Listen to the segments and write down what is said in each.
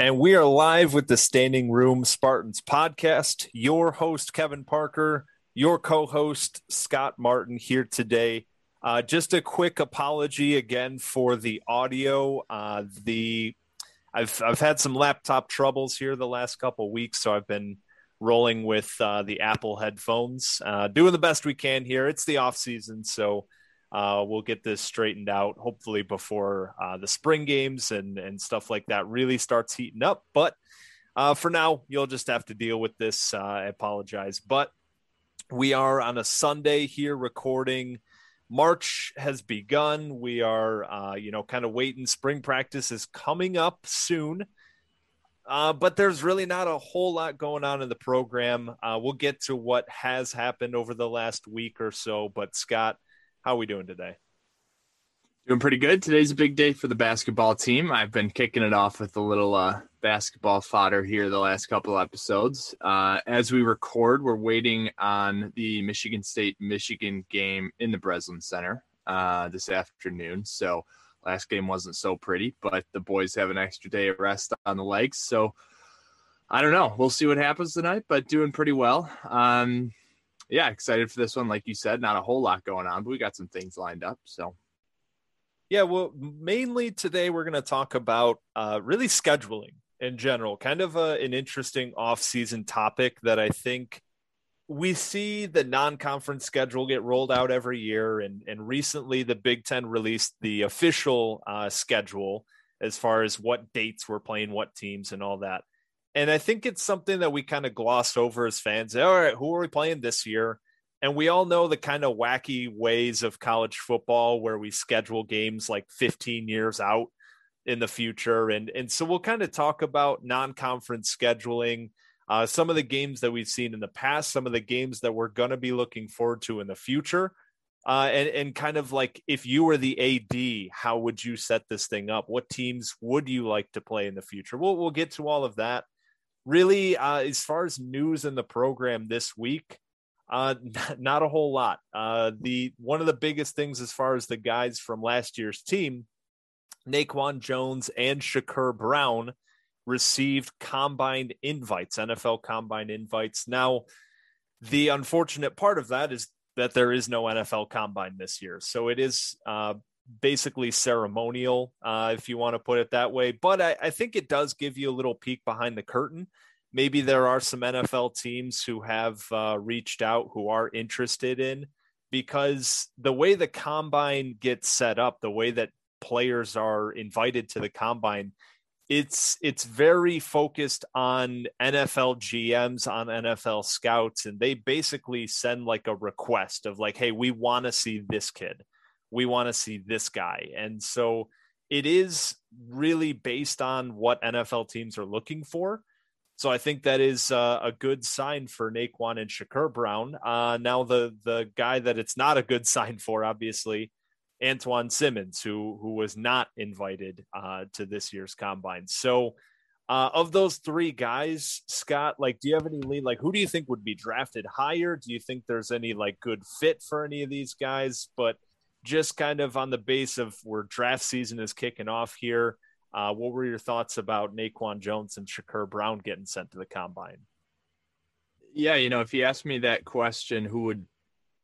And we are live with the Standing Room Spartans podcast. Your host, Kevin Parker, your co host, Scott Martin, here today. Uh, just a quick apology again for the audio. Uh, the I've I've had some laptop troubles here the last couple weeks, so I've been rolling with uh, the Apple headphones, uh, doing the best we can here. It's the off season, so uh, we'll get this straightened out hopefully before uh, the spring games and and stuff like that really starts heating up. But uh, for now, you'll just have to deal with this. Uh, I apologize, but we are on a Sunday here recording. March has begun. We are, uh, you know, kind of waiting. Spring practice is coming up soon. Uh, but there's really not a whole lot going on in the program. Uh, we'll get to what has happened over the last week or so. But Scott, how are we doing today? Doing pretty good. Today's a big day for the basketball team. I've been kicking it off with a little uh, basketball fodder here the last couple episodes. Uh, as we record, we're waiting on the Michigan State Michigan game in the Breslin Center uh, this afternoon. So last game wasn't so pretty, but the boys have an extra day of rest on the legs. So I don't know. We'll see what happens tonight, but doing pretty well. Um, yeah, excited for this one. Like you said, not a whole lot going on, but we got some things lined up. So Yeah, well, mainly today we're going to talk about uh, really scheduling in general, kind of a, an interesting off-season topic that I think we see the non-conference schedule get rolled out every year, and and recently the Big Ten released the official uh, schedule as far as what dates we're playing, what teams, and all that. And I think it's something that we kind of gloss over as fans. All right, who are we playing this year? And we all know the kind of wacky ways of college football where we schedule games like 15 years out in the future. And, and so we'll kind of talk about non conference scheduling, uh, some of the games that we've seen in the past, some of the games that we're going to be looking forward to in the future. Uh, and, and kind of like if you were the AD, how would you set this thing up? What teams would you like to play in the future? We'll, we'll get to all of that. Really, uh, as far as news in the program this week, uh, not a whole lot. Uh, the one of the biggest things as far as the guys from last year's team, Naquan Jones and Shakur Brown, received combine invites, NFL combine invites. Now, the unfortunate part of that is that there is no NFL combine this year, so it is uh, basically ceremonial, uh, if you want to put it that way. But I, I think it does give you a little peek behind the curtain maybe there are some NFL teams who have uh, reached out who are interested in because the way the combine gets set up, the way that players are invited to the combine, it's it's very focused on NFL GMs, on NFL scouts, and they basically send like a request of like, hey, we want to see this kid, we want to see this guy, and so it is really based on what NFL teams are looking for. So I think that is uh, a good sign for Naquan and Shakur Brown. Uh, now the the guy that it's not a good sign for, obviously, Antjuan Simmons, who who was not invited uh, to this year's combine. So uh, of those three guys, Scott, like, do you have any lead? Like, who do you think would be drafted higher? Do you think there's any like good fit for any of these guys? But just kind of on the base of where draft season is kicking off here. Uh, what were your thoughts about Naquan Jones and Shakur Brown getting sent to the combine? Yeah, you know, if you asked me that question, who would,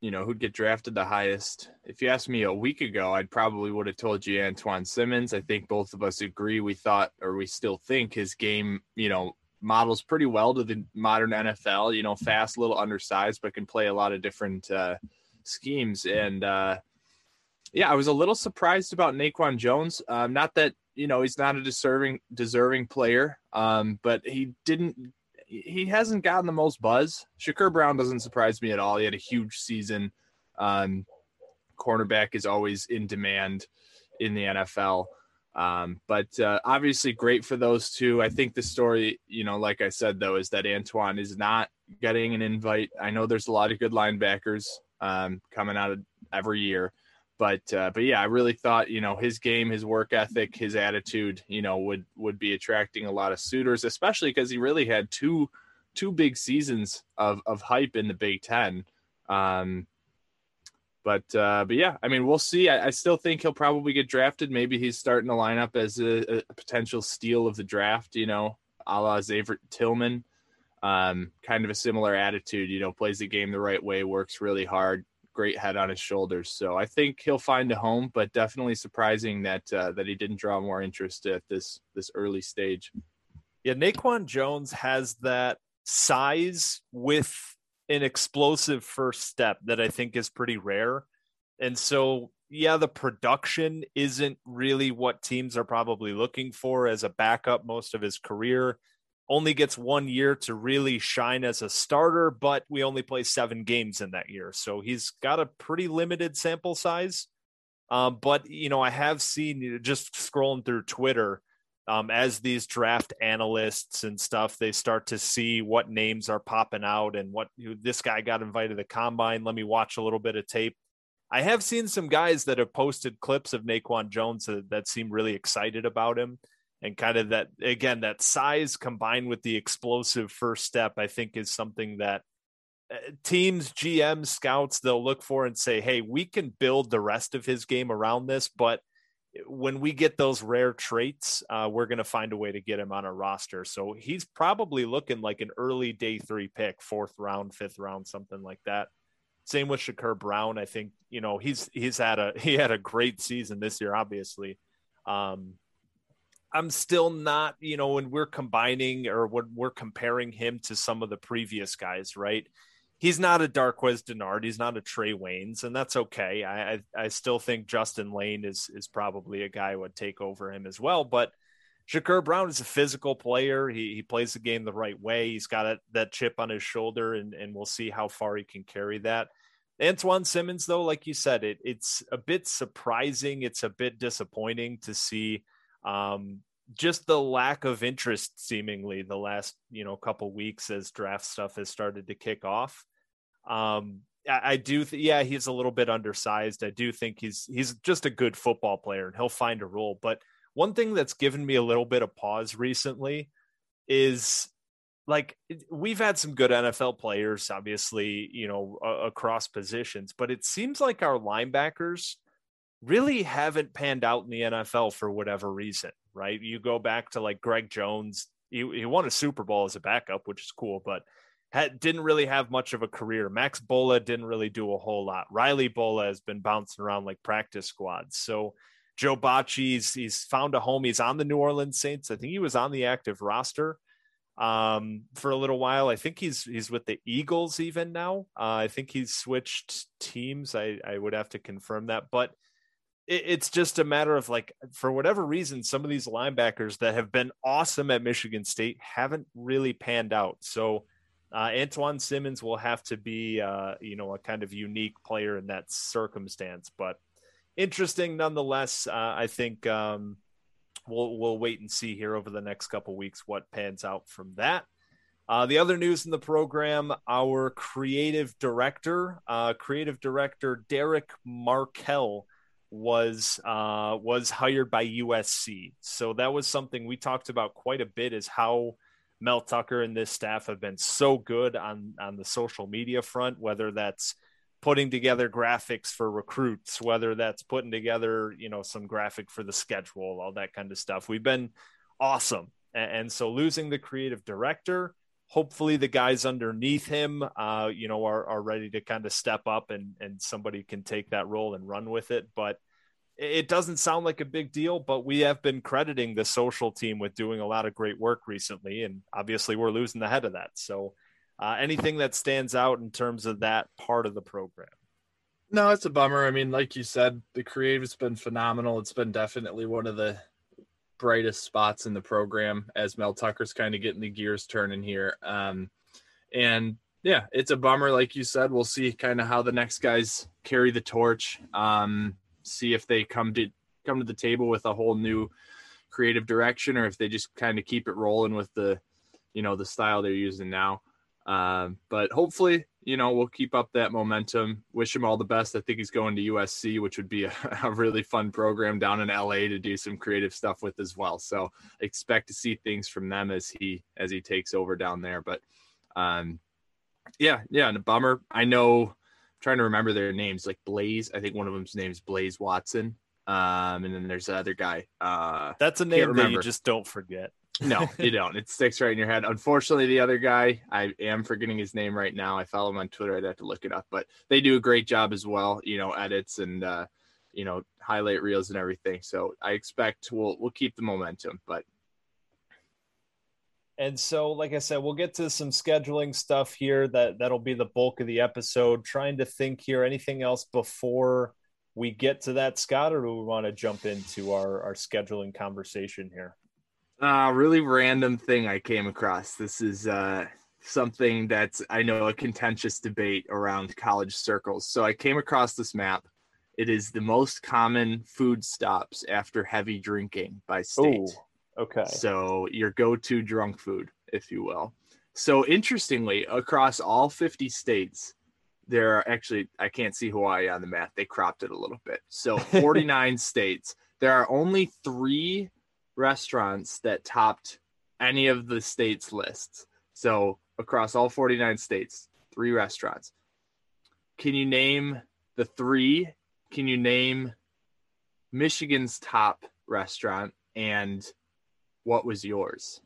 you know, who'd get drafted the highest? If you asked me a week ago, I'd probably would have told you Antjuan Simmons. I think both of us agree. We thought, or we still think, his game, you know, models pretty well to the modern NFL. You know, fast, little undersized, but can play a lot of different uh, schemes. And uh, yeah, I was a little surprised about Naquan Jones. Um, not that you know he's not a deserving deserving player, um, but he didn't. He hasn't gotten the most buzz. Shakur Brown doesn't surprise me at all. He had a huge season. Um, cornerback is always in demand in the NFL. Um, but uh, obviously, great for those two. I think the story, you know, like I said, though, is that Antjuan is not getting an invite. I know there's a lot of good linebackers um, coming out of every year, but uh, but yeah, I really thought you know his game, his work ethic, his attitude, you know, would would be attracting a lot of suitors, especially because he really had two two big seasons of of hype in the Big Ten. Um, but uh, but yeah, I mean, we'll see. I, I, still think he'll probably get drafted. Maybe he's starting to line up as a, a potential steal of the draft. You know, a la Xavier Tillman. Um, kind of a similar attitude. You know, plays the game the right way, works really hard, great head on his shoulders. So I think he'll find a home. But definitely surprising that uh, that he didn't draw more interest at this this early stage. Yeah, Naquan Jones has that size with an explosive first step that I think is pretty rare. And so, yeah, the production isn't really what teams are probably looking for as a backup most of his career. Only gets one year to really shine as a starter, but we only play seven games in that year. So he's got a pretty limited sample size. Um, but, you know, I have seen just scrolling through Twitter um, as these draft analysts and stuff, they start to see what names are popping out and what this guy got invited to the combine. Let me watch a little bit of tape. I have seen some guys that have posted clips of Naquan Jones that, that seem really excited about him and kind of that again that size combined with the explosive first step i think is something that uh, teams gms scouts they'll look for and say hey we can build the rest of his game around this but when we get those rare traits, uh, we're going to find a way to get him on a roster. So he's probably looking like an early day three pick, fourth round, fifth round, something like that. Same with Shakur Brown. I think you know he's he's had a he had a great season this year. Obviously, um, I'm still not you know when we're combining or when we're comparing him to some of the previous guys, right? he's not a Darqueze Dennard. He's not a Trey Waynes, and that's okay. I, I, I still think Justin Layne is is probably a guy who would take over him as well. But Shakur Brown is a physical player. He he plays the game the right way. He's got a, that chip on his shoulder, and and we'll see how far he can carry that. Antjuan Simmons, though, like you said, it it's a bit surprising. It's a bit disappointing to see. Um, just the lack of interest seemingly the last you know couple weeks as draft stuff has started to kick off um, I, I do, th- yeah, he's a little bit undersized. I do think he's he's just a good football player, and he'll find a role. But one thing that's given me a little bit of pause recently is like we've had some good NFL players, obviously, you know, uh, across positions, but it seems like our linebackers really haven't panned out in the NFL for whatever reason, right? You go back to like Greg Jones, he, he won a Super Bowl as a backup, which is cool, but had, didn't really have much of a career. Max Bullough didn't really do a whole lot. Riley Bullough has been bouncing around like practice squads. So Joe Bachie's he's found a home. He's on the New Orleans Saints. I think he was on the active roster um, for a little while. I think he's he's with the Eagles even now. Uh, I think he's switched teams. I I would have to confirm that, but it's just a matter of like for whatever reason, some of these linebackers that have been awesome at Michigan State haven't really panned out. So uh, Antjuan Simmons will have to be, uh, you know, a kind of unique player in that circumstance, but interesting nonetheless. Uh, I think um, we'll we'll wait and see here over the next couple weeks what pans out from that. Uh, the other news in the program: our creative director, uh, creative director Derek Markell, was uh, was hired by USC. So that was something we talked about quite a bit. Is how Mel Tucker and this staff have been so good on on the social media front, whether that's putting together graphics for recruits, whether that's putting together, you know, some graphic for the schedule, all that kind of stuff. We've been awesome. And, and so losing the creative director, hopefully the guys underneath him, uh, you know, are, are ready to kind of step up and, and somebody can take that role and run with it. But it doesn't sound like a big deal, but we have been crediting the social team with doing a lot of great work recently. And obviously we're losing the head of that. So uh, anything that stands out in terms of that part of the program? No, it's a bummer. I mean, like you said, the creative's been phenomenal. It's been definitely one of the brightest spots in the program as Mel Tucker's kind of getting the gears turning here. Um, and yeah, it's a bummer. Like you said, we'll see kind of how the next guys carry the torch. Um, see if they come to come to the table with a whole new creative direction, or if they just kind of keep it rolling with the, you know, the style they're using now. Um, but hopefully, you know, we'll keep up that momentum. Wish him all the best. I think he's going to USC, which would be a, a, really fun program down in LA to do some creative stuff with as well. So expect to see things from them as he as he takes over down there. But um, yeah, yeah, and a bummer. I know. Trying to remember their names, like Blaze. I think one of them's name is Blaze Watson. Um, and then there's the other guy. Uh, That's a name that you just don't forget no, you don't. It sticks right in your head. Unfortunately, the other guy, I am forgetting his name right now. I follow him on Twitter. I'd have to look it up, but they do a great job as well. You know, edits and uh, you know highlight reels and everything. So I expect we'll we'll keep the momentum. But and so, like I said, we'll get to some scheduling stuff here. That that'll be the bulk of the episode. Trying to think here. Anything else before we get to that, Scott, or do we want to jump into our our scheduling conversation here? Uh, really random thing I came across. This is uh, something that's, I know, a contentious debate around college circles. So I came across this map. It is the most common food stops after heavy drinking by state. Ooh, okay. So your go to drunk food, if you will. So interestingly, across all 50 states, there are actually, I can't see Hawaii on the map. They cropped it a little bit. So 49 states, there are only three restaurants that topped any of the states' lists. So across all 49 states, three restaurants. Can you name the three? Can you name Michigan's top restaurant and what was yours?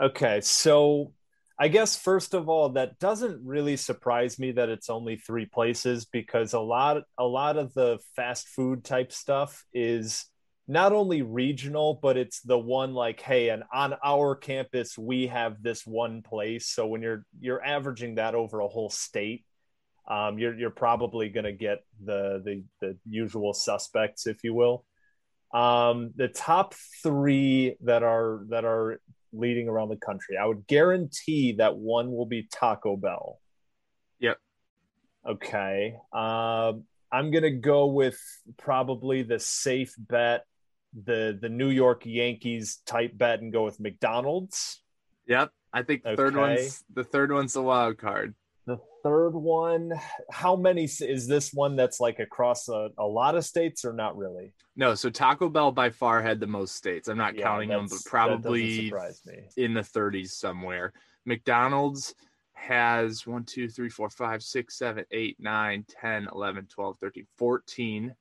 Okay, so I guess first of all, that doesn't really surprise me that it's only three places because a lot a lot of the fast food type stuff is not only regional, but it's the one like, hey, and on our campus we have this one place. So when you're you're averaging that over a whole state, um, you're you're probably going to get the, the the usual suspects, if you will. Um, the top three that are that are leading around the country, I would guarantee that one will be Taco Bell. Yep. Okay. Um, I'm gonna go with probably the safe bet the the New York Yankees type bet and go with McDonald's. Yep, I think the third one's the third one's the wild card. Third one, how many is this one that's like across a, a lot of states or not really? No, so Taco Bell by far had the most states. I'm not yeah, counting them, but probably in the 30s somewhere. McDonald's has 1, 2, 3, 4, 5, 6, 7, 8, 9, 10, 11, 12, 13, 14.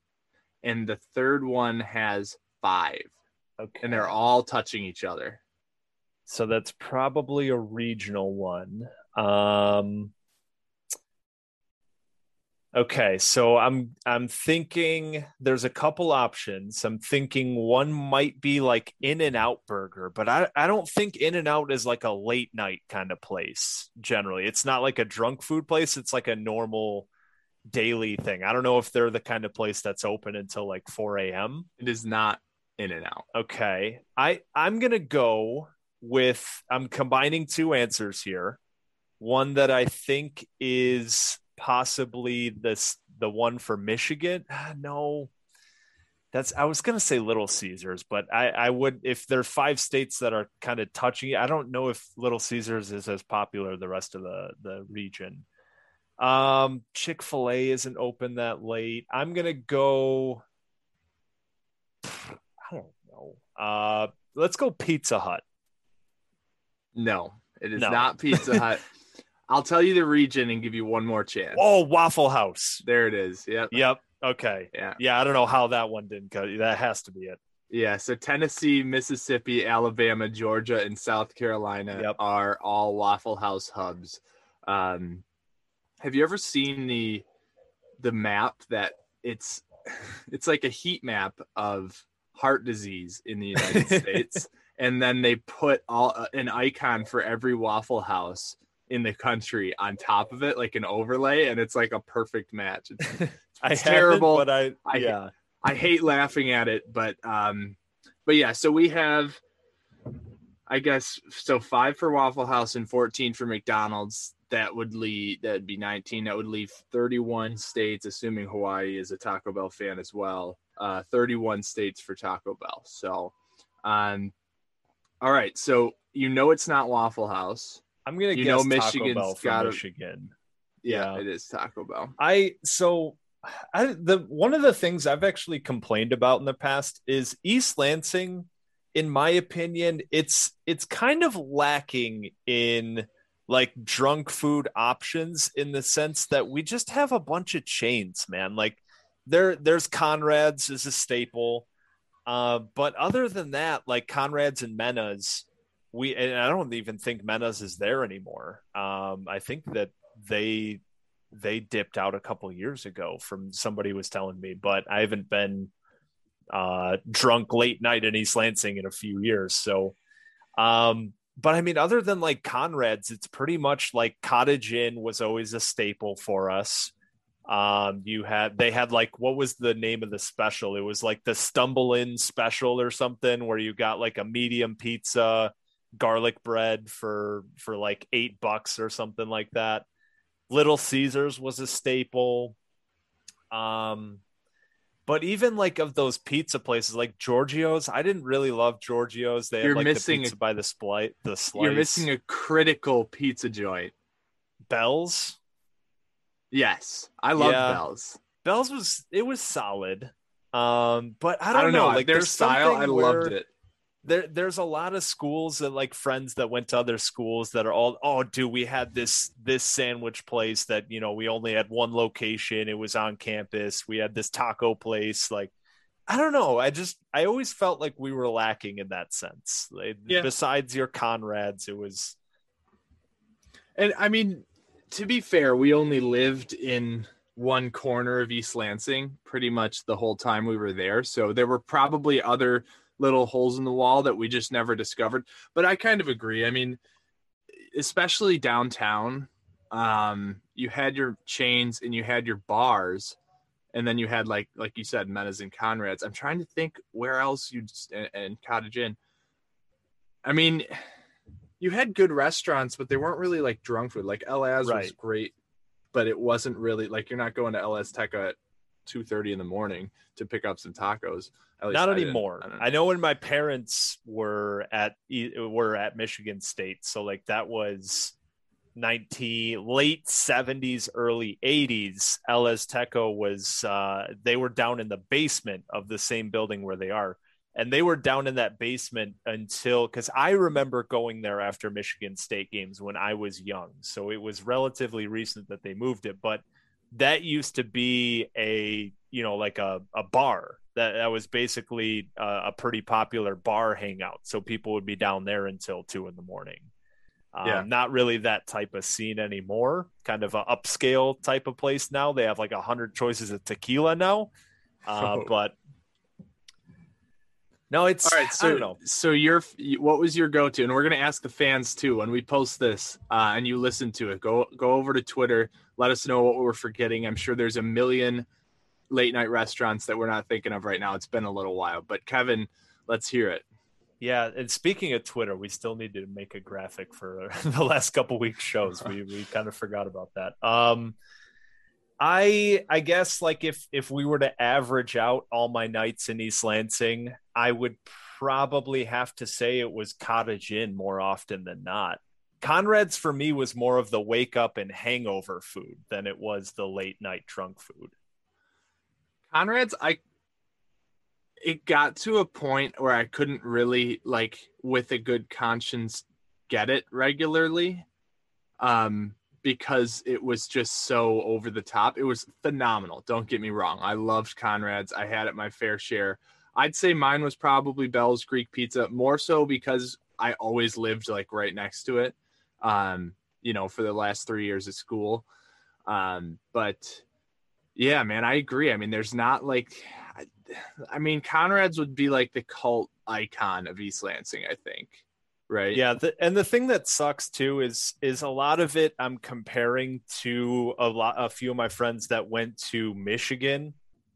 And the third one has five. Okay. And they're all touching each other. So that's probably a regional one. Um, okay, so I'm I'm thinking there's a couple options. I'm thinking one might be like In and Out Burger, but I, I don't think In and Out is like a late night kind of place generally. It's not like a drunk food place, it's like a normal daily thing. I don't know if they're the kind of place that's open until like 4 a.m. It is not in and out. Okay. I I'm going to go with I'm combining two answers here. One that I think is possibly this the one for Michigan. Ah, no. That's I was gonna say Little Caesars, but I, I would if there are five states that are kind of touching. I don't know if Little Caesars is as popular the rest of the the region. Um, Chick Fil A isn't open that late. I'm gonna go. I don't know. Uh, let's go Pizza Hut. No, it is no. not Pizza Hut. I'll tell you the region and give you one more chance. Oh, Waffle House. There it is. Yep. Yep. Okay. Yeah. Yeah. I don't know how that one didn't go. That has to be it. Yeah, so Tennessee, Mississippi, Alabama, Georgia, and South Carolina Yep. are all Waffle House hubs. Um, have you ever seen the the map that it's it's like a heat map of heart disease in the United States, and then they put all uh, an icon for every Waffle House in the country on top of it, like an overlay, and it's like a perfect match. It's, It's haven't, terrible. but I, I- yeah. I hate laughing at it, but um, but yeah. So we have, I guess, so five for Waffle House and fourteen for McDonald's. That would lead. That'd be nineteen. That would leave thirty-one states, assuming Hawaii is a Taco Bell fan as well. Uh, thirty-one states for Taco Bell. So, um, all right. So you know it's not Waffle House. I'm gonna You guess know Taco Bell from gotta- Michigan. Yeah, Yeah. it is Taco Bell. I so I the one of the things I've actually complained about in the past is East Lansing, in my opinion, it's it's kind of lacking in like drunk food options in the sense that we just have a bunch of chains, man. Like there there's Conrad's is a staple. Uh, but other than that, like Conrad's and Mena's, we and I don't even think Mena's is there anymore. Um, I think that they they dipped out a couple years ago from somebody was telling me, but I haven't been uh drunk late night in East Lansing in a few years. So um but I mean other than like Conrad's, it's pretty much like Cottage Inn was always a staple for us. Um you had they had like what was the name of the special? It was like the stumble in special or something where you got like a medium pizza, garlic bread for for like 8 bucks or something like that. Little Caesars was a staple. Um, but even like of those pizza places like Giorgio's, I didn't really love Giorgio's. They You're had like missing the a- pizza by the splice, the slice. You're missing a critical pizza joint. Bell's. Yes, I love Yeah. Bell's. Bell's was it was solid. Um, but I don't, I don't know, Like their style. I something loved it. There there's a lot of schools and like friends that went to other schools that are all oh dude we had this this sandwich place that you know we only had one location. It was on campus. We had this taco place. Like i don't know. I just i always felt like we were lacking in that sense. Like, Yeah. besides your conrads it was And I mean, to be fair, we only lived in one corner of East Lansing pretty much the whole time we were there. So there were probably other little holes in the wall that we just never discovered. But I kind of agree. I mean, especially downtown, um, you had your chains and you had your bars. And then you had like like you said, Mena's and Conrad's. I'm trying to think where else you and, and Cottage Inn. I mean, you had good restaurants, but they weren't really like drunk food. Like El Az was great, but it wasn't really like you're not going to El Azteco at two thirty in the morning to pick up some tacos. At least not I anymore. I I, know. when my parents were at were at michigan state so like that was 19 late 70s early 80s el azteco was uh they were down in the basement of the same building where they are. And they were down in that basement until because i remember going there after michigan state games when i was young. So it was relatively recent that they moved it but that used to be a you know like a, a bar. That, that was basically uh, a pretty popular bar hangout. So people would be down there until two in the morning. Um, Yeah. not really that type of scene anymore. Kind of a upscale type of place now. They have like a hundred choices of tequila now. Uh, Oh. but no it's All right, I so don't know so your what was your go-to? And we're gonna ask the fans too when we post this uh, and you listen to it. Go go over to Twitter. Let us know what we're forgetting. I'm sure there's a million late night restaurants that we're not thinking of right now. It's been a little while, but Kevin, let's hear it. Yeah, and speaking of Twitter, we still need to make a graphic for the last couple weeks shows. We we kind of forgot about that. Um I I guess like if if we were to average out all my nights in East Lansing, I would probably have to say it was Cottage Inn more often than not. Conrad's for me was more of the wake up and hangover food than it was the late night drunk food. Conrad's, I it got to a point where I couldn't really like with a good conscience get it regularly. Um because it was just so over the top. It was phenomenal. Don't get me wrong. I loved Conrad's. I had it my fair share. I'd say mine was probably Bell's Greek Pizza, more so because I always lived like right next to it. Um, you know, for the last three years at school. Um, but yeah, man, I agree. I mean, there's not like, I, I mean, Conrad's would be like the cult icon of East Lansing, I think. Right. Yeah, the, and the thing that sucks too is is a lot of it I'm comparing to a lot a few of my friends that went to Michigan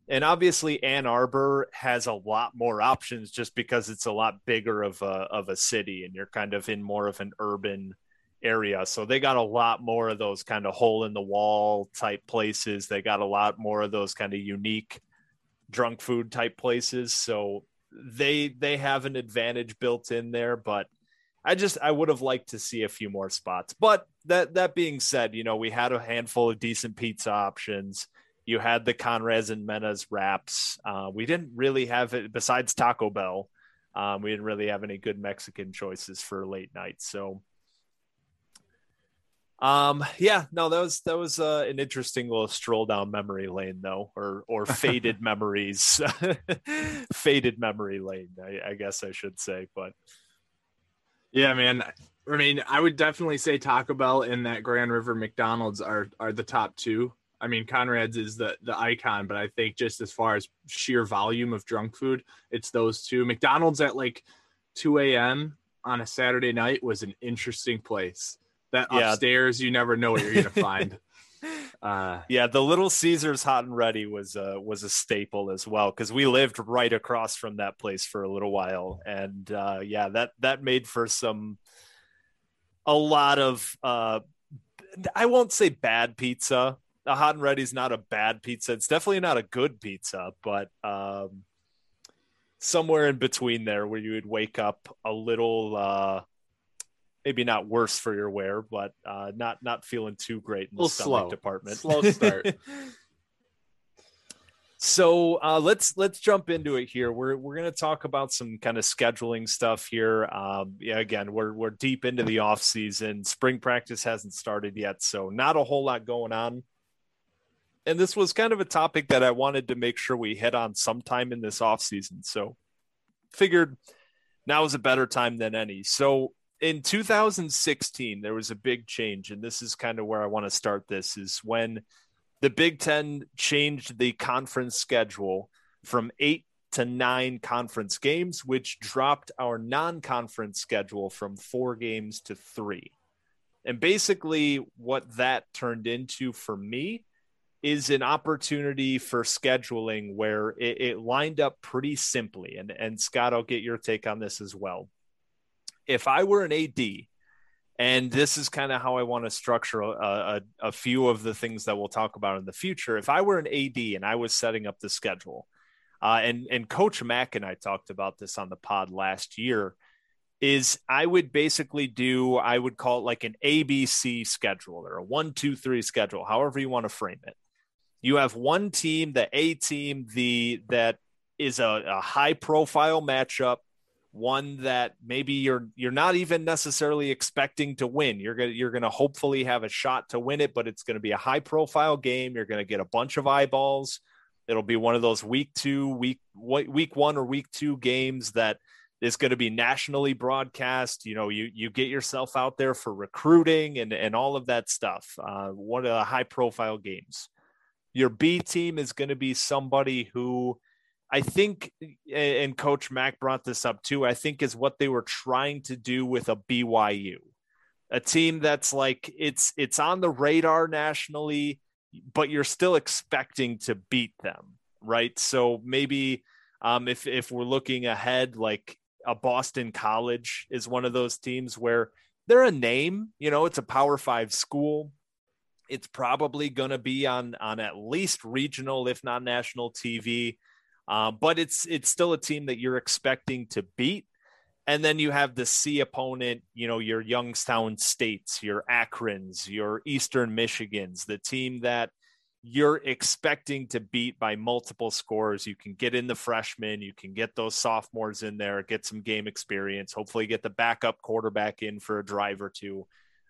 and obviously Ann Arbor has a lot more options just because it's a lot bigger of a of a city and you're kind of in more of an urban area. So they got a lot more of those kind of hole in the wall type places. They got a lot more of those kind of unique drunk food type places. So they they have an advantage built in there, but I just I would have liked to see a few more spots. But that that being said, you know, we had a handful of decent pizza options. You had the Conrad's and Mena's wraps. Uh, we didn't really have it besides Taco Bell. Um, we didn't really have any good Mexican choices for late night. So um, yeah, no, that was that was uh, an interesting little stroll down memory lane, though, or or faded memories, faded memory lane, I, I guess I should say. But yeah, man, I mean, I would definitely say Taco Bell and that Grand River McDonald's are are the top two. I mean, Conrad's is the the icon, but I think just as far as sheer volume of drunk food, it's those two. McDonald's at like 2 a.m. on a Saturday night was an interesting place that yeah. upstairs you never know what you're gonna find. Uh, yeah, the Little Caesars Hot and Ready was a was a staple as well because we lived right across from that place for a little while, and uh, yeah, that that made for some a lot of uh, I won't say bad pizza. The Hot and Ready is not a bad pizza. It's definitely not a good pizza, but um, somewhere in between there, where you would wake up a little uh, maybe not worse for your wear, but uh, not not feeling too great in the stomach slow. department. Slow start. so uh, let's let's jump into it here. We're we're going to talk about some kind of scheduling stuff here. Um, yeah, again, we're we're deep into the off season. Spring practice hasn't started yet, so not a whole lot going on. And this was kind of a topic that I wanted to make sure we hit on sometime in this off season. So figured now is a better time than any. So in 2016 there was a big change and this is kind of where i want to start this is when the big ten changed the conference schedule from eight to nine conference games which dropped our non-conference schedule from four games to three. And basically what that turned into for me is an opportunity for scheduling where it, it lined up pretty simply. And and scott i'll get your take on this as well if I were an AD, and this is kind of how I want to structure a, a, a, few of the things that we'll talk about in the future. If I were an AD and I was setting up the schedule, uh, and and Coach Mack and I talked about this on the pod last year, is I would basically do I would call it like an ABC schedule or a one two three schedule, however you want to frame it. You have one team, the A team, the that is a, a high profile matchup one that maybe you're you're not even necessarily expecting to win. You're gonna you're gonna hopefully have a shot to win it, but it's gonna be a high profile game. You're gonna get a bunch of eyeballs. It'll be one of those week two, week week one or week two games that is going to be nationally broadcast. You know, you you get yourself out there for recruiting and and all of that stuff. Uh, one of the high profile games. Your B team is going to be somebody who I think, and Coach Mack brought this up too, I think is what they were trying to do with a BYU, a team that's like it's it's on the radar nationally, but you're still expecting to beat them, right? So maybe um, if if we're looking ahead, like a Boston College is one of those teams where they're a name, you know, it's a Power Five school. It's probably going to be on on at least regional, if not national TV uh, but it's it's still a team that you're expecting to beat. And then you have the C opponent, you know, your Youngstown States, your Akrons, your Eastern Michigans, the team that you're expecting to beat by multiple scores. You can get in the freshmen, you can get those sophomores in there, get some game experience, hopefully get the backup quarterback in for a drive or two,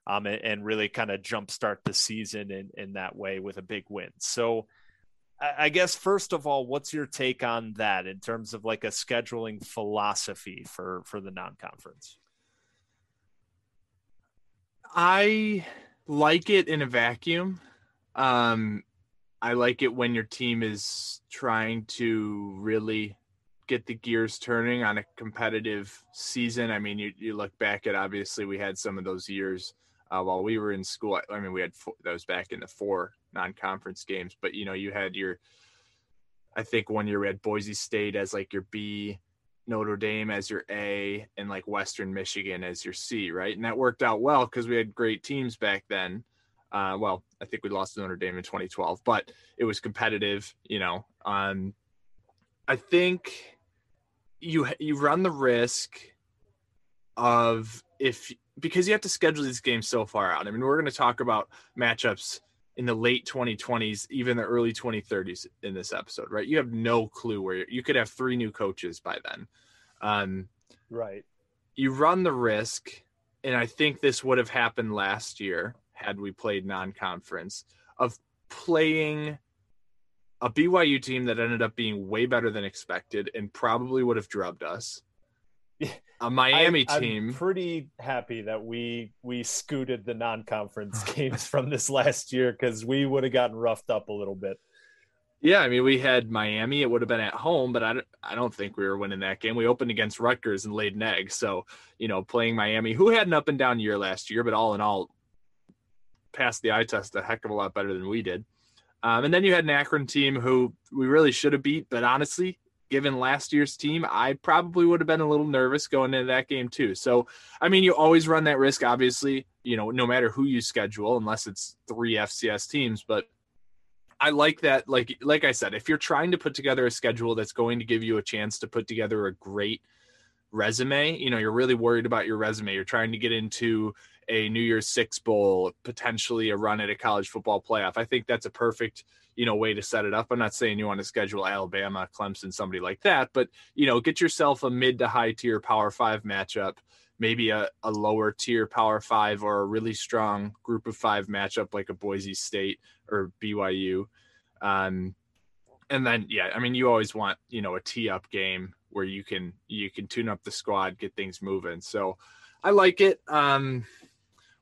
um, and, and really kind of jumpstart the season in, in that way with a big win. So I guess first of all, what's your take on that in terms of like a scheduling philosophy for for the non-conference? I like it in a vacuum. Um, I like it when your team is trying to really get the gears turning on a competitive season. I mean, you, you look back at obviously we had some of those years uh, while we were in school. I mean, we had four, that was back in the four non-conference games, but you know, you had your. I think one year we had Boise State as like your B, Notre Dame as your A, and like Western Michigan as your C, right? And that worked out well because we had great teams back then. Uh, well, I think we lost to Notre Dame in 2012, but it was competitive, you know. Um, I think you you run the risk of if because you have to schedule these games so far out. I mean, we're going to talk about matchups in the late 2020s, even the early 2030s in this episode, right? You have no clue where you could have three new coaches by then. Um, right. You run the risk, and I think this would have happened last year had we played non-conference of playing a BYU team that ended up being way better than expected and probably would have drubbed us. A Miami I, team. I'm pretty happy that we we scooted the non-conference games from this last year because we would have gotten roughed up a little bit. Yeah, I mean, we had Miami. It would have been at home, but I don't, I don't think we were winning that game. We opened against Rutgers and laid an egg. So, you know, playing Miami, who had an up and down year last year, but all in all, passed the eye test a heck of a lot better than we did. Um, and then you had an Akron team who we really should have beat, but honestly, given last year's team, I probably would have been a little nervous going into that game too. So, I mean, you always run that risk, obviously, you know, no matter who you schedule, unless it's three FCS teams. But I like that. Like, like I said, if you're trying to put together a schedule that's going to give you a chance to put together a great resume, you know, you're really worried about your resume. You're trying to get into a New Year's Six Bowl, potentially a run at a college football playoff. I think that's a perfect, you know, way to set it up. I'm not saying you want to schedule Alabama, Clemson, somebody like that, but you know, get yourself a mid to high tier Power Five matchup, maybe a, a lower tier Power Five or a really strong Group of Five matchup like a Boise State or BYU. Um, and then yeah, I mean, you always want you know a tee up game where you can you can tune up the squad, get things moving. So I like it. Um,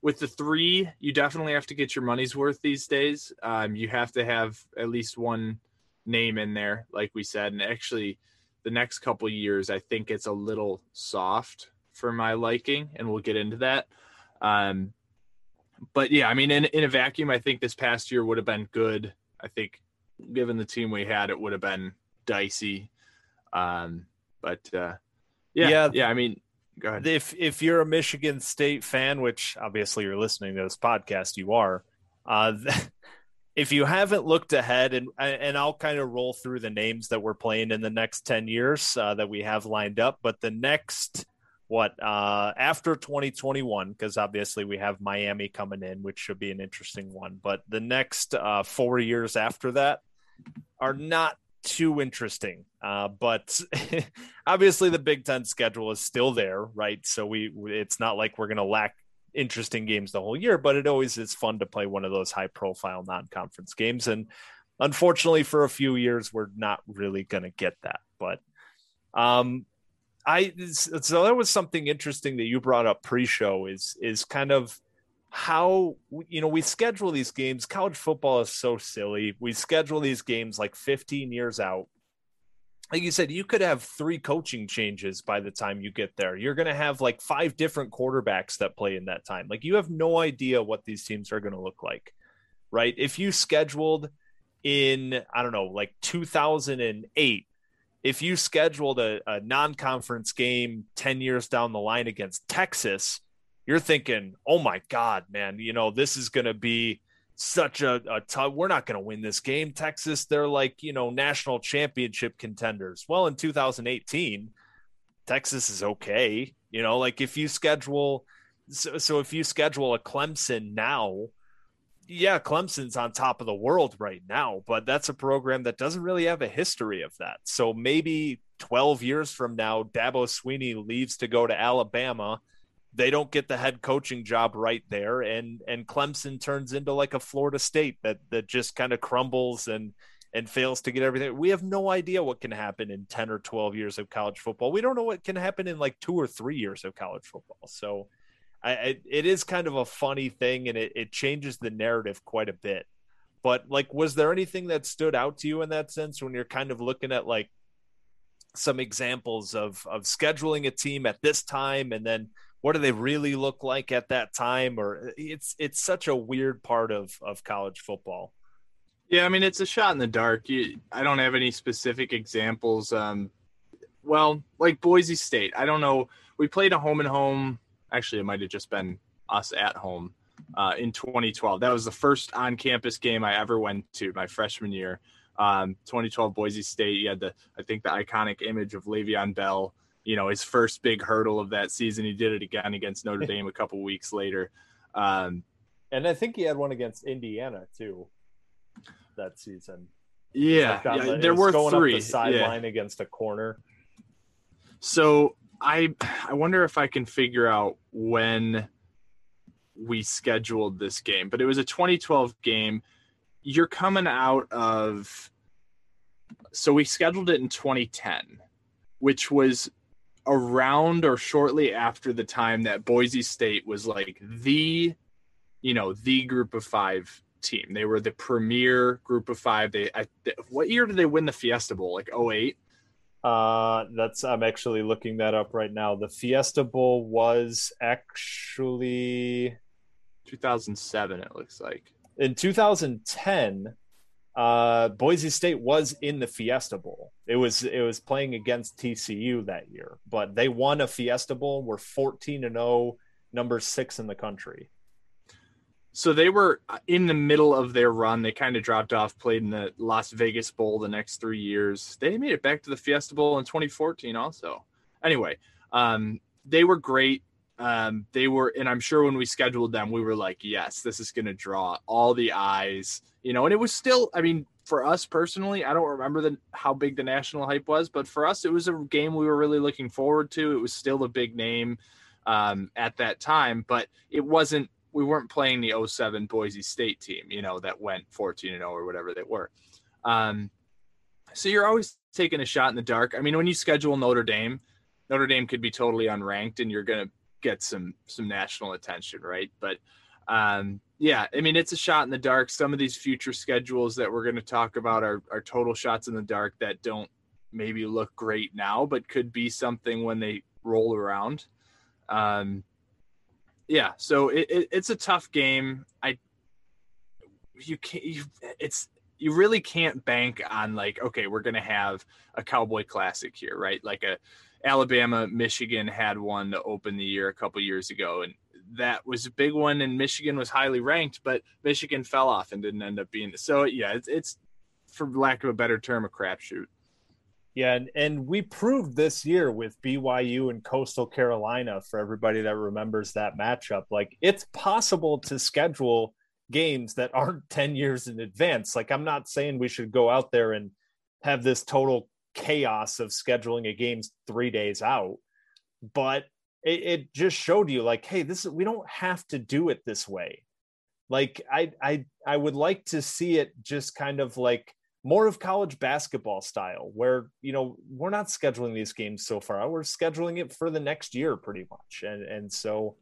with the three, you definitely have to get your money's worth these days. Um, you have to have at least one name in there, like we said. And actually, the next couple years, I think it's a little soft for my liking, and we'll get into that. Um, but yeah, I mean, in, in a vacuum, I think this past year would have been good. I think, given the team we had, it would have been dicey. Um, but uh, yeah, yeah, yeah, I mean, Go ahead. If if you're a Michigan State fan, which obviously you're listening to this podcast, you are. Uh, if you haven't looked ahead, and and I'll kind of roll through the names that we're playing in the next ten years uh, that we have lined up, but the next what uh, after 2021 because obviously we have Miami coming in, which should be an interesting one. But the next uh, four years after that are not too interesting. Uh, but obviously, the Big Ten schedule is still there, right? So we it's not like we're going to lack interesting games the whole year, but it always is fun to play one of those high profile non conference games. And unfortunately, for a few years, we're not really going to get that. But um, I so that was something interesting that you brought up pre-show is is kind of how you know we schedule these games college football is so silly we schedule these games like 15 years out like you said you could have three coaching changes by the time you get there. You're going to have like five different quarterbacks that play in that time. Like you have no idea what these teams are going to look like right? If you scheduled in i don't know like 2008 if you scheduled a, a non-conference game 10 years down the line against texas you're thinking, oh my God, man, you know, this is going to be such a, a tough, we're not going to win this game. Texas, they're like, you know, national championship contenders. Well, in 2018, Texas is okay. You know, like if you schedule, so, so if you schedule a Clemson now, yeah, Clemson's on top of the world right now, but that's a program that doesn't really have a history of that. So maybe 12 years from now, Dabo Sweeney leaves to go to Alabama they don't get the head coaching job right there and and Clemson turns into like a Florida State that that just kind of crumbles and and fails to get everything. We have no idea what can happen in 10 or 12 years of college football. We don't know what can happen in like two or three years of college football. So I, I it is kind of a funny thing and it, it changes the narrative quite a bit. But like, was there anything that stood out to you in that sense when you're kind of looking at like some examples of of scheduling a team at this time and then what do they really look like at that time? Or it's it's such a weird part of of college football. Yeah i mean it's a shot in the dark. You, i don't have any specific examples um well like boise state i don't know. We played a home and home actually it might have just been us at home uh, in 2012 that was the first on campus game i ever went to my freshman year. Um, 2012 Boise State, you had the I think the iconic image of Le'Veon Bell. You know, his first big hurdle of that season. He did it again against Notre Dame a couple weeks later. Um, and I think he had one against Indiana too that season. Yeah, like yeah there were three. the sideline yeah. against a corner. So I I wonder if I can figure out when we scheduled this game, but it was a 2012 game you're coming out of so we scheduled it in 2010 which was around or shortly after the time that Boise State was like the you know the group of 5 team. They were the premier group of 5 they I, what year did they win the Fiesta Bowl? Like 08 uh that's I'm actually looking that up right now. The Fiesta Bowl was actually 2007 it looks like. In 2010, uh, Boise State was in the Fiesta Bowl. It was it was playing against TCU that year, but they won a Fiesta Bowl. Were 14 and 0, number six in the country. So they were in the middle of their run. They kind of dropped off, played in the Las Vegas Bowl the next three years. They made it back to the Fiesta Bowl in 2014 also. Anyway, um, they were great um, they were, and I'm sure when we scheduled them, we were like, yes, this is going to draw all the eyes, you know, and it was still, I mean, for us personally, I don't remember the, how big the national hype was, but for us, it was a game we were really looking forward to. It was still a big name um, at that time, but it wasn't, we weren't playing the 07 Boise State team, you know, that went 14 and 0 or whatever they were. Um, so you're always taking a shot in the dark. I mean, when you schedule Notre Dame, Notre Dame could be totally unranked and you're going to get some some national attention, right? But um, yeah, I mean, it's a shot in the dark. Some of these future schedules that we're going to talk about are, are total shots in the dark that don't maybe look great now, but could be something when they roll around. Um, yeah, so it, it, it's a tough game. I you can't. You, it's you really can't bank on like okay, we're going to have a Cowboy Classic here, right? Like a Alabama, Michigan had one to open the year a couple years ago, and that was a big one. And Michigan was highly ranked, but Michigan fell off and didn't end up being. So yeah, it's, it's for lack of a better term, a crapshoot. Yeah, and, and we proved this year with BYU and Coastal Carolina for everybody that remembers that matchup. Like it's possible to schedule games that aren't 10 years in advance. Like I'm not saying we should go out there and have this total chaos of scheduling a game three days out but it, it, just showed you like hey this is we don't have to do it this way like i i i would like to see it just kind of like more of college basketball style where you know we're not scheduling these games so far we're scheduling it for the next year pretty much and and so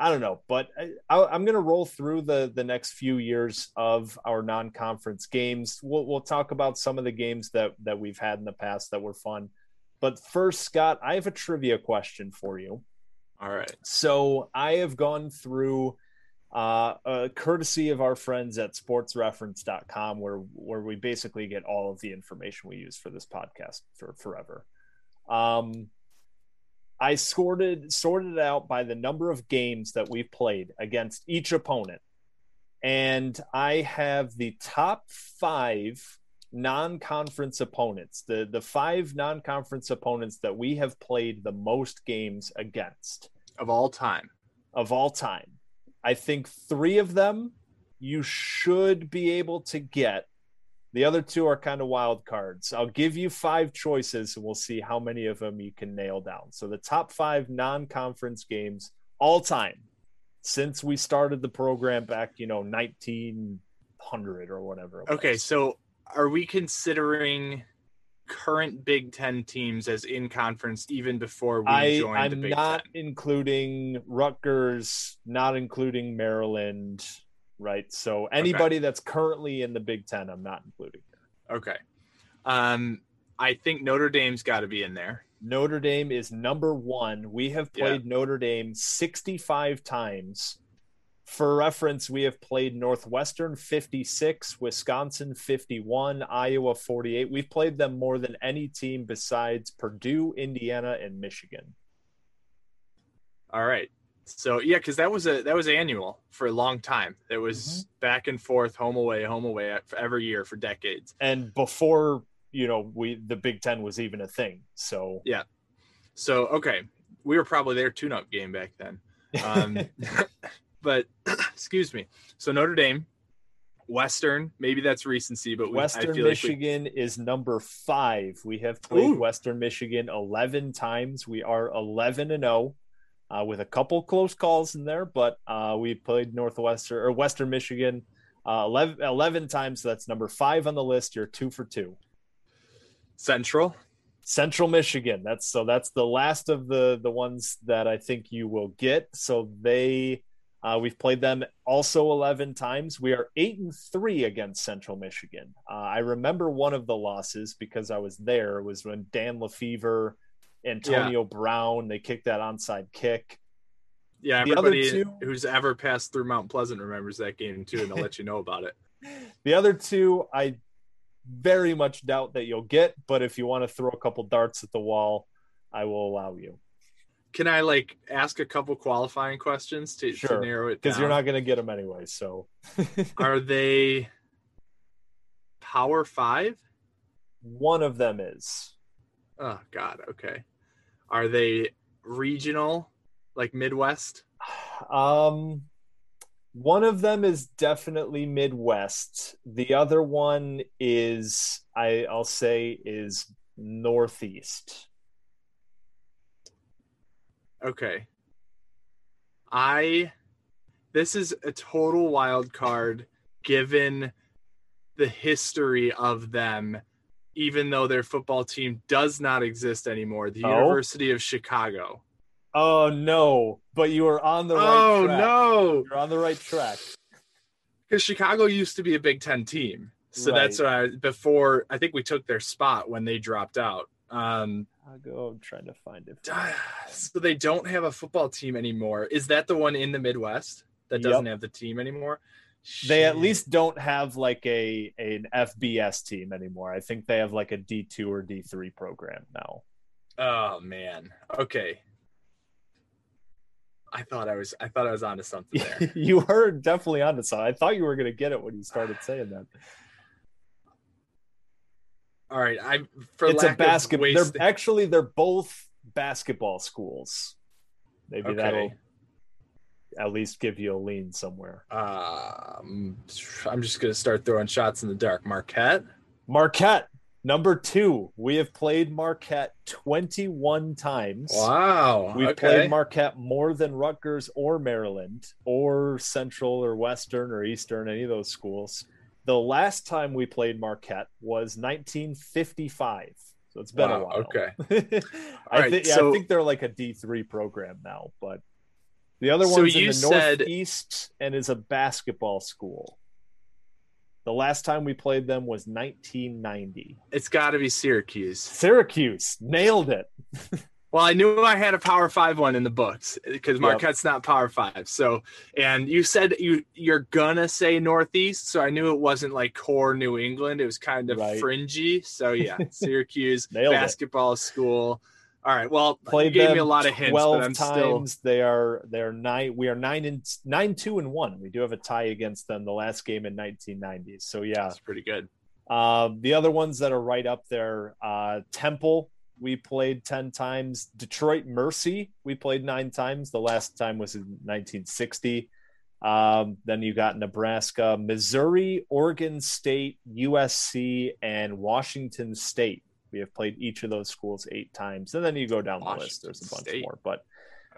I don't know, but I, am going to roll through the the next few years of our non-conference games. We'll we'll talk about some of the games that that we've had in the past that were fun. But first, Scott, I have a trivia question for you. All right. So I have gone through uh, a courtesy of our friends at sportsreference.com where where we basically get all of the information we use for this podcast for forever. Um, I sorted sorted it out by the number of games that we've played against each opponent. And I have the top five non-conference opponents, the the five non-conference opponents that we have played the most games against of all time. Of all time. I think 3 of them you should be able to get the other two are kind of wild cards. I'll give you five choices and we'll see how many of them you can nail down. So the top five non conference games all time since we started the program back, you know, 1900 or whatever. Okay. So are we considering current Big Ten teams as in conference even before we I, joined I'm Big not Ten? including Rutgers, not including Maryland, right? So anybody that's currently in the Big Ten, I'm not including. Okay. Um, I think Notre Dame's got to be in there. Notre Dame is number one. We have Yeah. played Notre Dame 65 times. For reference, we have played Northwestern 56, Wisconsin 51, Iowa 48. We've played them more than any team besides Purdue, Indiana, and Michigan. All right. So yeah, because that was a that was annual for a long time. It was Mm-hmm. back and forth, home away, home away every year for decades. And before, you know, we the Big Ten was even a thing. So yeah. So okay, we were probably their tune-up game back then. Um, but excuse me. So Notre Dame, Western, maybe that's recency, but we, I Western feel like we- Michigan is number five. We have played Ooh. Western Michigan 11 times. We are 11 and 0 uh, with a couple close calls in there, but uh, we played Northwestern or Western Michigan uh, 11, 11 times. So that's number five on the list. You're two for two. Central. Central Michigan. That's so that's the last of the the ones that I think you will get. So they uh, we've played them also 11 times. We are 8 and 3 against Central Michigan. Uh, I remember one of the losses because I was there It was when Dan LeFevour, Antonio Brown, they kicked that onside kick. Yeah, The other everybody two- who's ever passed through Mount Pleasant remembers that game too, and they'll let you know about it. The other two I very much doubt that you'll get, but if you want to throw a couple darts at the wall, I will allow you. Can I like ask a couple qualifying questions to, to narrow it Because you're not going to get them anyway. So Are they Power Five? one of them is. Oh God. Okay. Are they regional, like Midwest? Um, one of them is definitely Midwest. The other one is, I, I'll say, is Northeast. Okay. I. This is a total wild card, given the history of them. Even though their football team does not exist anymore, the Oh? University of Chicago. Oh no! But you were on the right oh track. no! You're on the right track. because Chicago used to be a Big Ten team. So Right. that's what I before I think we took their spot when they dropped out. Um, I'll go. I'm trying to find it. so they don't have a football team anymore. Is that the one in the Midwest that doesn't Yep. have the team anymore? They at least don't have like a an FBS team anymore. I think they have like a D two or D three program now. Oh man. Okay. I thought I was I thought I was onto something there. you were definitely onto something. I thought you were going to get it when you started saying that. All right. I for it's a lack of basketball. They're actually they're both basketball schools. Maybe Okay. that'll at least give you a lean somewhere. um, I'm just gonna start throwing shots in the dark. Marquette. Marquette, number two. We have played Marquette 21 times. Wow. We've okay. played Marquette more than Rutgers or Maryland or Central or Western or Eastern, any of those schools. The last time we played Marquette was 1955. So it's been a while. okay. I, right, think, yeah, so- I think they're like a D3 program now, but the other So one's in you the said- Northeast and is a basketball school. The last time we played them was 1990. It's got to be Syracuse. Syracuse nailed it. Well, I knew I had a Power Five one in the books because Yep. Marquette's not Power Five. So, and you said you you're gonna say Northeast, so I knew it wasn't like core New England. It was kind of Right. fringy. So yeah, Syracuse Nailed it. basketball school. All right. Well, played you gave me a lot of hints, 12 but I'm times. They are they're nine. We are nine and nine two and one. We do have a tie against them. The last game in 1990. So yeah. that's pretty good. Uh, the other ones that are right up there, uh, Temple. We played 10 times. Detroit Mercy, we played nine times. The last time was in 1960. Um, then you got Nebraska, Missouri, Oregon State, USC, and Washington State. We have played each of those schools eight times. And then you go down the list. There's a bunch State. more. But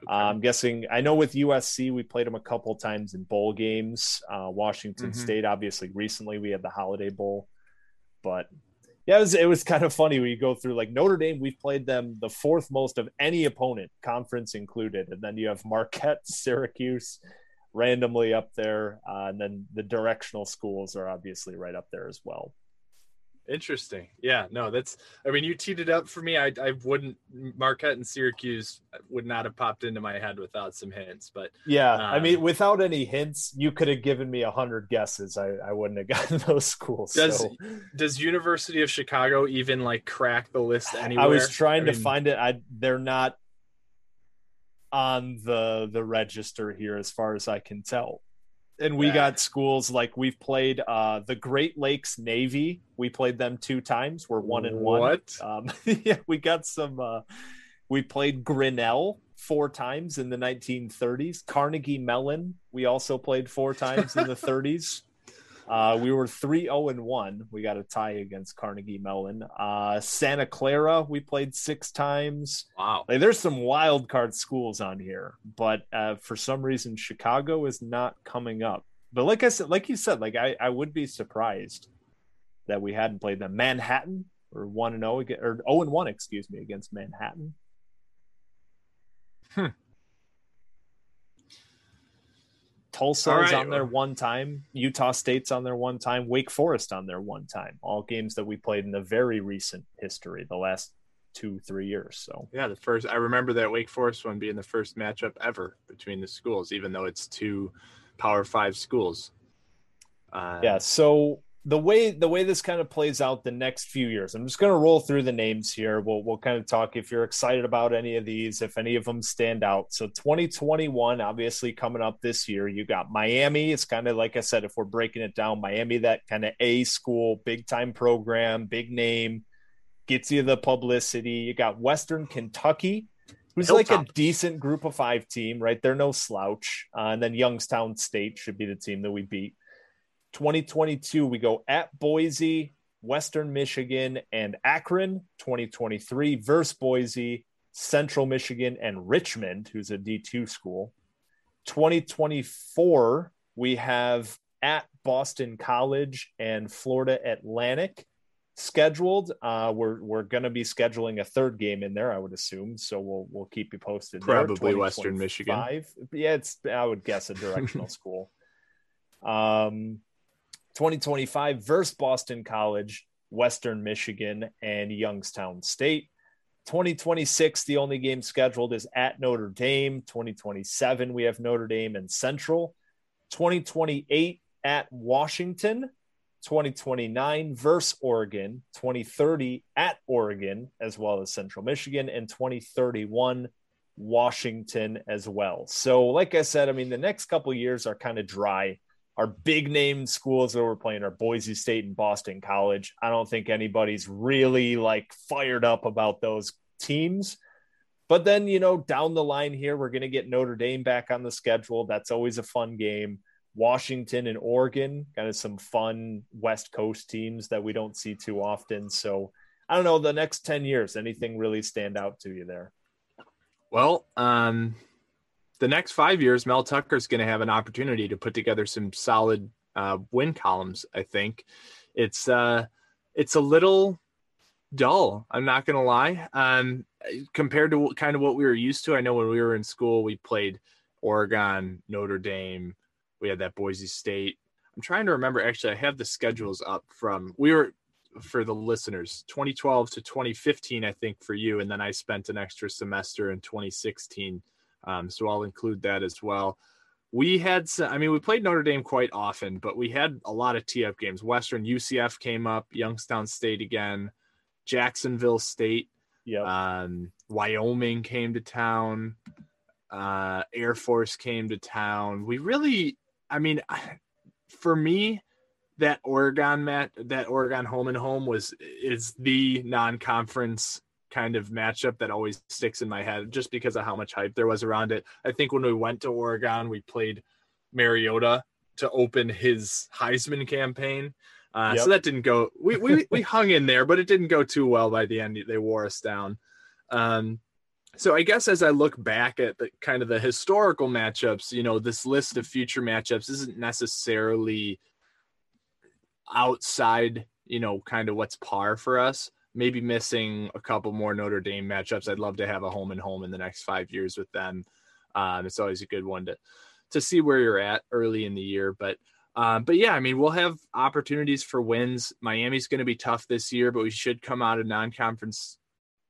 Okay. I'm guessing I know with USC we played them a couple times in bowl games. Uh, Washington Mhm. State, obviously, recently we had the Holiday Bowl. But yeah, it was it was kind of funny when you go through like Notre Dame. We've played them the fourth most of any opponent, conference included, and then you have Marquette, Syracuse, randomly up there, uh, and then the directional schools are obviously right up there as well. Interesting. Yeah, no, that's. I mean, you teed it up for me. I, I wouldn't. Marquette and Syracuse would not have popped into my head without some hints. But yeah, um, I mean, um, without any hints, you could have given me a hundred guesses. I, I wouldn't have gotten those schools. Does so. Does University of Chicago even like crack the list anywhere? I was trying I to find it. I they're not on the the register here, as far as I can tell and we got schools like we've played uh, the Great Lakes Navy. We played them two times. We're one and one. What? Um, yeah, we got some. Uh, we played Grinnell four times in the 1930s. Carnegie Mellon. We also played four times in the 30s. Uh, we were 3 0 and 1. We got a tie against Carnegie Mellon. Uh, Santa Clara, we played six times. Wow. Like, there's some wild card schools on here, but uh, for some reason, Chicago is not coming up. But like I said, like you said, like I, I would be surprised that we hadn't played them. Manhattan or 1 and 0 or 0 and 1, excuse me, against Manhattan. Hmm. Tulsa right. is on there one time. Utah State's on there one time. Wake Forest on there one time. All games that we played in the very recent history, the last two, three years. So yeah, the first I remember that Wake Forest one being the first matchup ever between the schools, even though it's two Power Five schools. Uh, yeah. So the way the way this kind of plays out the next few years. I'm just going to roll through the names here. We'll we'll kind of talk if you're excited about any of these, if any of them stand out. So 2021, obviously coming up this year, you got Miami. It's kind of like I said, if we're breaking it down, Miami, that kind of A school, big time program, big name, gets you the publicity. You got Western Kentucky. Who's Hilltop. like a decent group of five team, right? They're no slouch. Uh, and then Youngstown State should be the team that we beat. 2022, we go at Boise, Western Michigan, and Akron. 2023 versus Boise, Central Michigan, and Richmond, who's a D2 school. 2024, we have at Boston College and Florida Atlantic scheduled. Uh, we're we're going to be scheduling a third game in there, I would assume. So we'll we'll keep you posted. Probably Western Michigan. Yeah, it's I would guess a directional school. Um, 2025 versus Boston College, Western Michigan, and Youngstown State. 2026, the only game scheduled is at Notre Dame. 2027, we have Notre Dame and Central. 2028 at Washington. 2029 versus Oregon. 2030 at Oregon, as well as Central Michigan. And 2031 Washington as well. So, like I said, I mean, the next couple years are kind of dry our big name schools that we're playing are Boise State and Boston College. I don't think anybody's really like fired up about those teams. But then, you know, down the line here, we're going to get Notre Dame back on the schedule. That's always a fun game. Washington and Oregon, kind of some fun West Coast teams that we don't see too often. So I don't know, the next 10 years, anything really stand out to you there? Well, um, the next five years, Mel Tucker's going to have an opportunity to put together some solid uh, win columns. I think it's uh, it's a little dull. I'm not going to lie. Um, compared to kind of what we were used to. I know when we were in school, we played Oregon, Notre Dame. We had that Boise State. I'm trying to remember. Actually, I have the schedules up from we were for the listeners 2012 to 2015 i think for you and then i spent an extra semester in 2016 um, so I'll include that as well. We had, some, I mean, we played Notre Dame quite often, but we had a lot of up games. Western UCF came up, Youngstown State again, Jacksonville State, yeah, um, Wyoming came to town, uh, Air Force came to town. We really, I mean, for me, that Oregon mat, that Oregon home and home was is the non-conference kind of matchup that always sticks in my head just because of how much hype there was around it. I think when we went to Oregon, we played Mariota to open his Heisman campaign. Uh, yep. So that didn't go. We, we we hung in there, but it didn't go too well by the end. They wore us down. Um, so I guess as I look back at the kind of the historical matchups, you know, this list of future matchups isn't necessarily outside you know, kind of what's par for us. Maybe missing a couple more Notre Dame matchups. I'd love to have a home and home in the next five years with them. Um, it's always a good one to to see where you're at early in the year. But um, but yeah, I mean, we'll have opportunities for wins. Miami's going to be tough this year, but we should come out of non-conference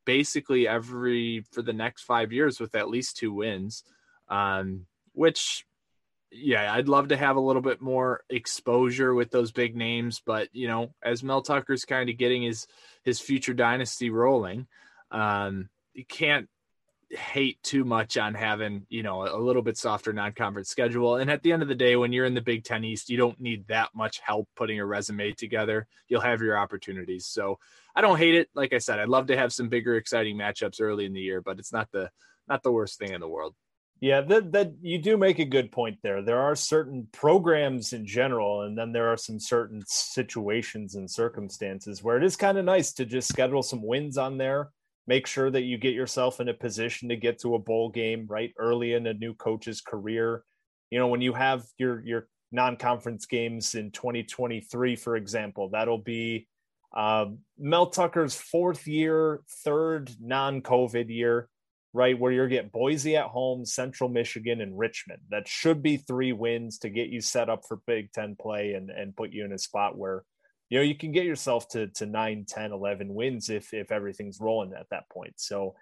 basically every for the next five years with at least two wins. Um, which, yeah, I'd love to have a little bit more exposure with those big names, but you know, as Mel Tucker's kind of getting his his future dynasty rolling, um, you can't hate too much on having you know a little bit softer non-conference schedule. And at the end of the day when you're in the big 10 east you don't need that much help putting a resume together. You'll have your opportunities. So i don't hate it. Like i said i'd love to have some bigger exciting matchups early in the year but it's not the not the worst thing in the world yeah that, that you do make a good point there. There are certain programs in general and then there are some certain situations and circumstances where it is kind of nice to just schedule some wins on there make sure that you get yourself in a position to get to a bowl game right early in a new coach's career. You know when you have your your non-conference games in 2023 for example that'll be um, mel tucker's fourth year third non-covid year right where you're getting boise at home central michigan and richmond. That should be three wins to get you set up for big 10 play and and put you in a spot where you know you can get yourself to to 9 10 11 wins if if everything's rolling at that point. So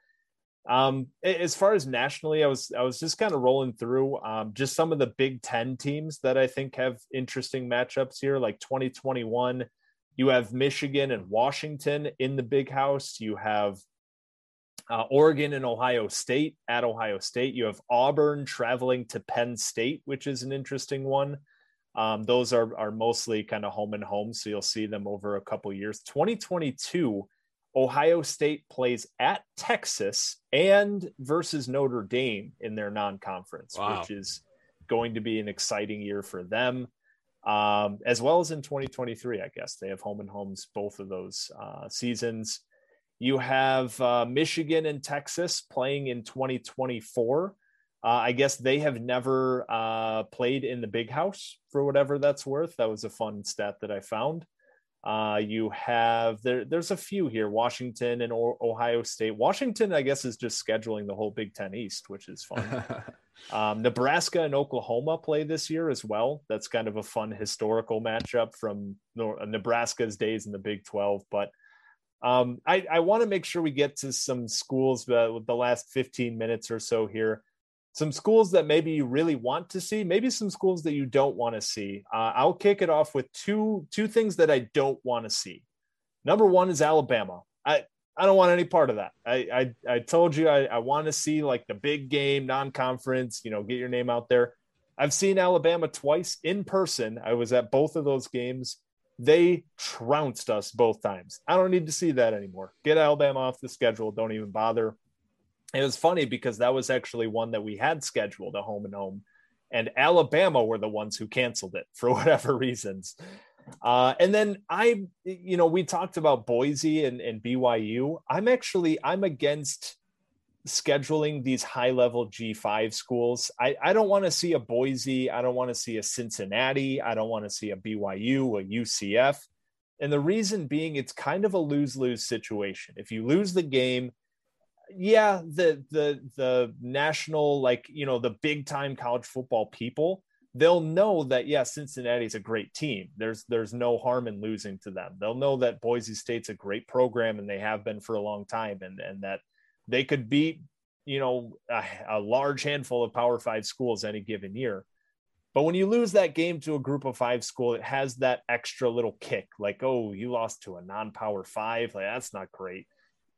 um as far as nationally i was i was just kind of rolling through um just some of the big 10 teams that i think have interesting matchups here like 2021 you have michigan and washington in the big house. You have uh, Oregon and Ohio State at Ohio State. You have Auburn traveling to Penn State, which is an interesting one. Um, those are are mostly kind of home and home, so you'll see them over a couple years. 2022, Ohio State plays at Texas and versus Notre Dame in their non-conference, wow. which is going to be an exciting year for them. Um, as well as in 2023, I guess they have home and homes both of those uh, seasons. You have uh, Michigan and Texas playing in 2024. Uh, I guess they have never uh, played in the big house for whatever that's worth. That was a fun stat that I found. Uh, you have there. There's a few here: Washington and o- Ohio State. Washington, I guess, is just scheduling the whole Big Ten East, which is fun. um, Nebraska and Oklahoma play this year as well. That's kind of a fun historical matchup from Nebraska's days in the Big Twelve. But um, I, I want to make sure we get to some schools uh, with the last 15 minutes or so here some schools that maybe you really want to see, maybe some schools that you don't want to see. Uh, I'll kick it off with two two things that I don't want to see. Number one is Alabama. I I don't want any part of that. I I, I told you I, I want to see like the big game, non-conference. You know, get your name out there. I've seen Alabama twice in person. I was at both of those games. They trounced us both times. I don't need to see that anymore. Get Alabama off the schedule. Don't even bother it was funny because that was actually one that we had scheduled a home and home and alabama were the ones who canceled it for whatever reasons uh, and then i you know we talked about boise and, and byu i'm actually i'm against scheduling these high level g5 schools. I, I don't want to see a boise i don't want to see a cincinnati i don't want to see a byu a ucf and the reason being it's kind of a lose-lose situation. If you lose the game yeah, the the the national like you know the big time college football people they'll know that yeah cincinnati's a great team. There's there's no harm in losing to them. They'll know that boise state's a great program and they have been for a long time and and that they could beat you know a, a large handful of power five schools any given year but when you lose that game to a group of five school it has that extra little kick like oh you lost to a non-power five like that's not great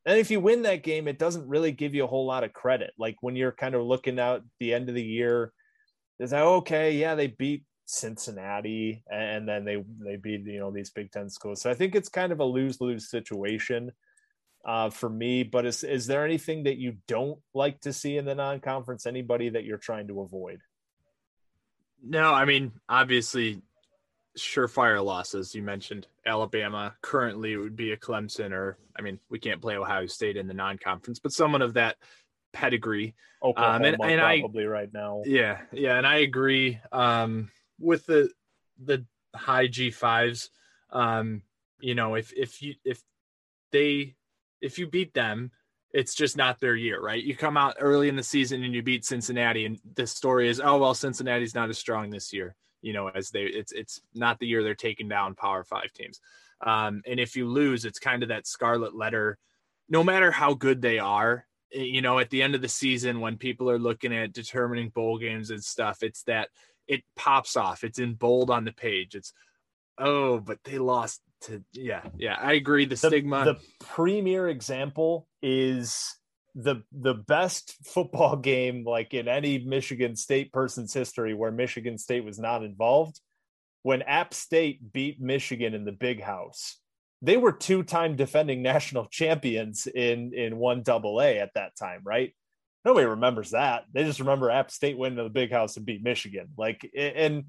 and if you win that game, it doesn't really give you a whole lot of credit. Like when you're kind of looking out the end of the year, it's like, okay, yeah, they beat Cincinnati and then they they beat you know these Big Ten schools. So I think it's kind of a lose lose situation uh, for me. But is is there anything that you don't like to see in the non conference? Anybody that you're trying to avoid? No, I mean obviously surefire losses. You mentioned Alabama. Currently, it would be a Clemson, or I mean, we can't play Ohio State in the non-conference, but someone of that pedigree. Oklahoma, um, and, and probably I, right now. Yeah, yeah, and I agree um, with the the high G fives. Um, You know, if if you if they if you beat them, it's just not their year, right? You come out early in the season and you beat Cincinnati, and the story is, oh well, Cincinnati's not as strong this year. You know, as they it's it's not the year they're taking down Power Five teams. Um, and if you lose, it's kind of that scarlet letter. No matter how good they are, eh, you know, at the end of the season when people are looking at determining bowl games and stuff, it's that it pops off. It's in bold on the page. It's oh, but they lost to yeah, yeah. I agree. The, the stigma. The premier example is the the best football game like in any Michigan State person's history where Michigan State was not involved. When App State beat Michigan in the Big House, they were two-time defending national champions in in one double A at that time, right? Nobody remembers that. They just remember App State winning the Big House and beat Michigan. Like and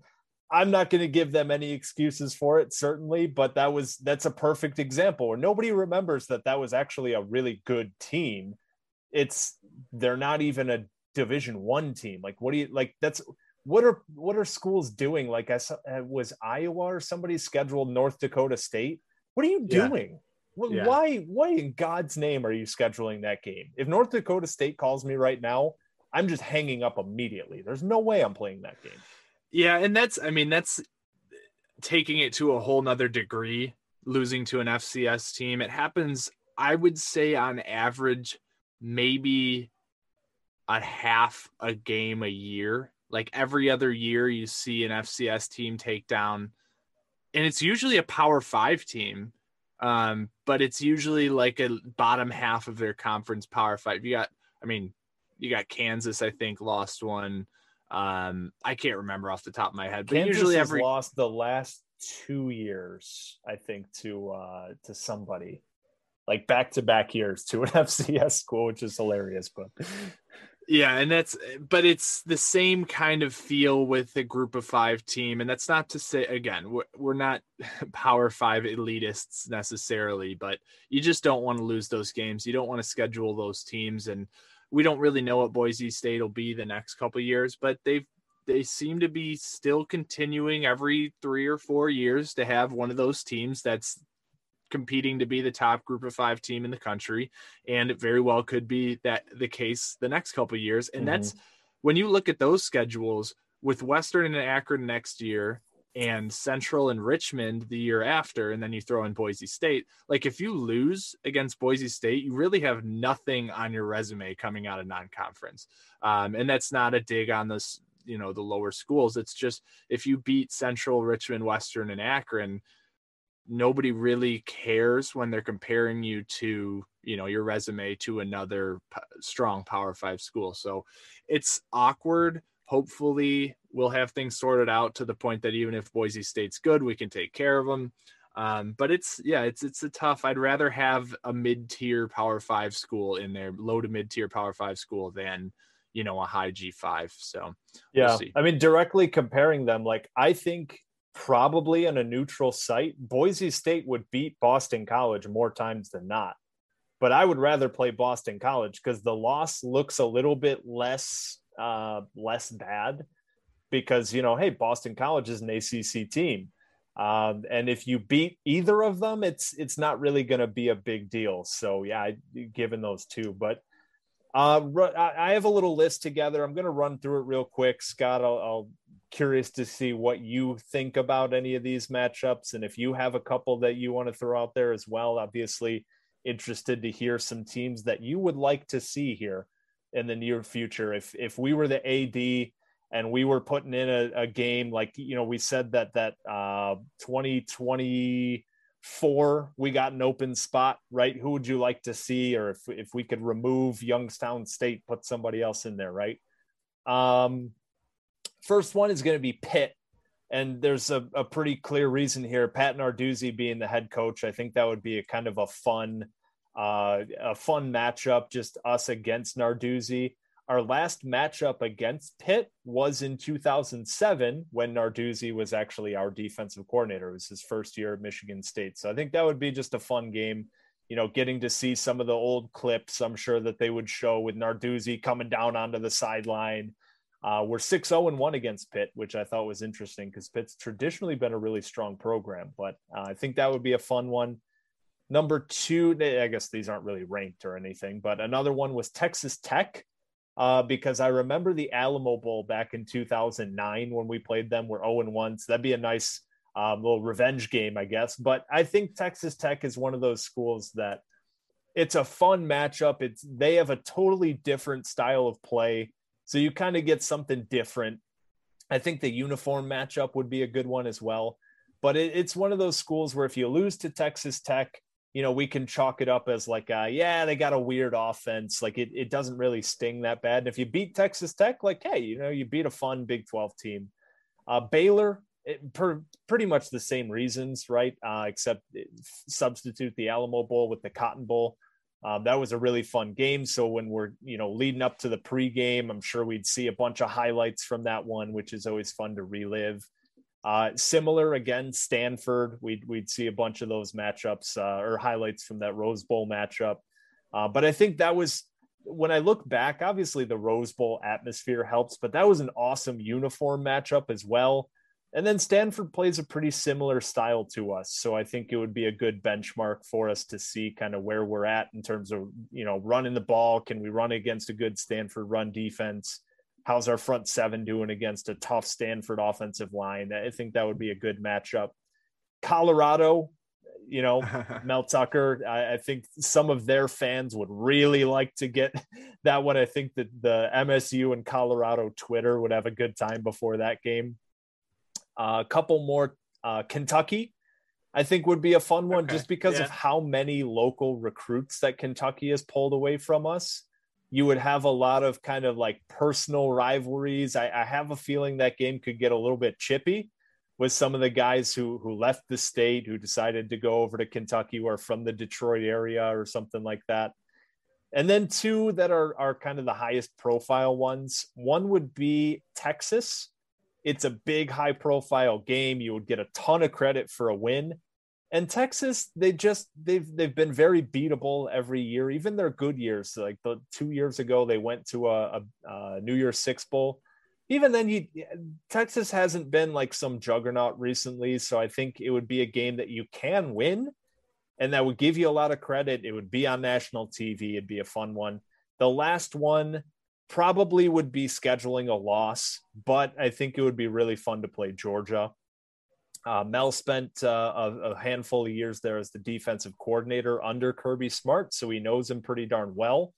I'm not going to give them any excuses for it, certainly, but that was that's a perfect example where nobody remembers that that was actually a really good team. It's they're not even a Division One team. Like, what do you like? That's what are what are schools doing? Like, I saw, uh, was Iowa or somebody scheduled North Dakota State. What are you doing? Yeah. Yeah. Why why in God's name are you scheduling that game? If North Dakota State calls me right now, I'm just hanging up immediately. There's no way I'm playing that game. Yeah, and that's I mean that's taking it to a whole nother degree, losing to an FCS team. It happens, I would say on average, maybe a half a game a year. Like every other year you see an FCS team take down and it's usually a power five team. Um, but it's usually like a bottom half of their conference power five. You got, I mean, you got Kansas, I think, lost one. Um, I can't remember off the top of my head, but Kansas usually every lost the last two years, I think, to uh to somebody like back to back years to an FCS school, which is hilarious. But yeah, and that's but it's the same kind of feel with a group of five team, and that's not to say again we're, we're not power five elitists necessarily, but you just don't want to lose those games. You don't want to schedule those teams and we don't really know what Boise State will be the next couple years, but they've they seem to be still continuing every three or four years to have one of those teams that's competing to be the top group of five team in the country and it very well could be that the case the next couple years and mm-hmm. that's when you look at those schedules with western and akron next year and Central and Richmond the year after, and then you throw in Boise State. Like if you lose against Boise State, you really have nothing on your resume coming out of non-conference. Um, and that's not a dig on this, you know, the lower schools. It's just if you beat Central, Richmond, Western, and Akron, nobody really cares when they're comparing you to you know your resume to another p- strong power five school so it's awkward hopefully we'll have things sorted out to the point that even if Boise State's good, we can take care of them. Um, but it's yeah, it's it's a tough. I'd rather have a mid-tier Power Five school in there, low to mid-tier Power Five school than you know a high G five. So yeah, we'll I mean directly comparing them, like I think probably on a neutral site, Boise State would beat Boston College more times than not. But I would rather play Boston College because the loss looks a little bit less uh, less bad because you know, hey, Boston College is an ACC team, um, and if you beat either of them, it's it's not really going to be a big deal. So yeah, I, given those two, but uh, I have a little list together. I'm going to run through it real quick, Scott. I'll, I'll curious to see what you think about any of these matchups, and if you have a couple that you want to throw out there as well. Obviously, interested to hear some teams that you would like to see here in the near future. If if we were the AD and we were putting in a, a game like you know we said that that uh, 2024 we got an open spot, right? Who would you like to see, or if if we could remove Youngstown State, put somebody else in there, right? Um, first one is going to be Pitt. And there's a, a pretty clear reason here. Pat Narduzzi being the head coach, I think that would be a kind of a fun uh, a fun matchup, just us against Narduzzi. Our last matchup against Pitt was in 2007 when Narduzzi was actually our defensive coordinator. It was his first year at Michigan State. So I think that would be just a fun game. You know, getting to see some of the old clips, I'm sure that they would show with Narduzzi coming down onto the sideline, Uh, we're 6 0 and 1 against Pitt, which I thought was interesting because Pitt's traditionally been a really strong program. But uh, I think that would be a fun one. Number two, I guess these aren't really ranked or anything, but another one was Texas Tech. Uh, because I remember the Alamo Bowl back in 2009 when we played them. We're 0 1. So that'd be a nice um, little revenge game, I guess. But I think Texas Tech is one of those schools that it's a fun matchup. It's they have a totally different style of play, so you kind of get something different. I think the uniform matchup would be a good one as well. But it, it's one of those schools where if you lose to Texas Tech, you know we can chalk it up as like, uh, yeah, they got a weird offense. Like it, it doesn't really sting that bad. And if you beat Texas Tech, like, hey, you know, you beat a fun Big Twelve team. Uh, Baylor, it, per, pretty much the same reasons, right? Uh, except substitute the Alamo Bowl with the Cotton Bowl. Um, that was a really fun game. So when we're you know leading up to the pregame, I'm sure we'd see a bunch of highlights from that one, which is always fun to relive. Uh, similar again, Stanford. We'd we'd see a bunch of those matchups uh, or highlights from that Rose Bowl matchup. Uh, but I think that was when I look back. Obviously, the Rose Bowl atmosphere helps, but that was an awesome uniform matchup as well. And then Stanford plays a pretty similar style to us. So I think it would be a good benchmark for us to see kind of where we're at in terms of, you know, running the ball. Can we run against a good Stanford run defense? How's our front seven doing against a tough Stanford offensive line? I think that would be a good matchup. Colorado, you know, Mel Tucker, I, I, think some of their fans would really like to get that one. I think that the MSU and Colorado Twitter would have a good time before that game. Uh, a couple more uh, Kentucky, I think would be a fun one okay. just because yeah. of how many local recruits that Kentucky has pulled away from us. You would have a lot of kind of like personal rivalries. I, I have a feeling that game could get a little bit chippy with some of the guys who who left the state who decided to go over to Kentucky or from the Detroit area or something like that. And then two that are are kind of the highest profile ones. One would be Texas it's a big high profile game. You would get a ton of credit for a win. And Texas, they just they've they've been very beatable every year, even their good years. Like the two years ago, they went to a, a, a New Year's Six bowl. Even then, you Texas hasn't been like some juggernaut recently, so I think it would be a game that you can win, and that would give you a lot of credit. It would be on national TV. It'd be a fun one. The last one, probably would be scheduling a loss, but I think it would be really fun to play Georgia. Uh, Mel spent uh, a, a, handful of years there as the defensive coordinator under Kirby Smart, so he knows him pretty darn well.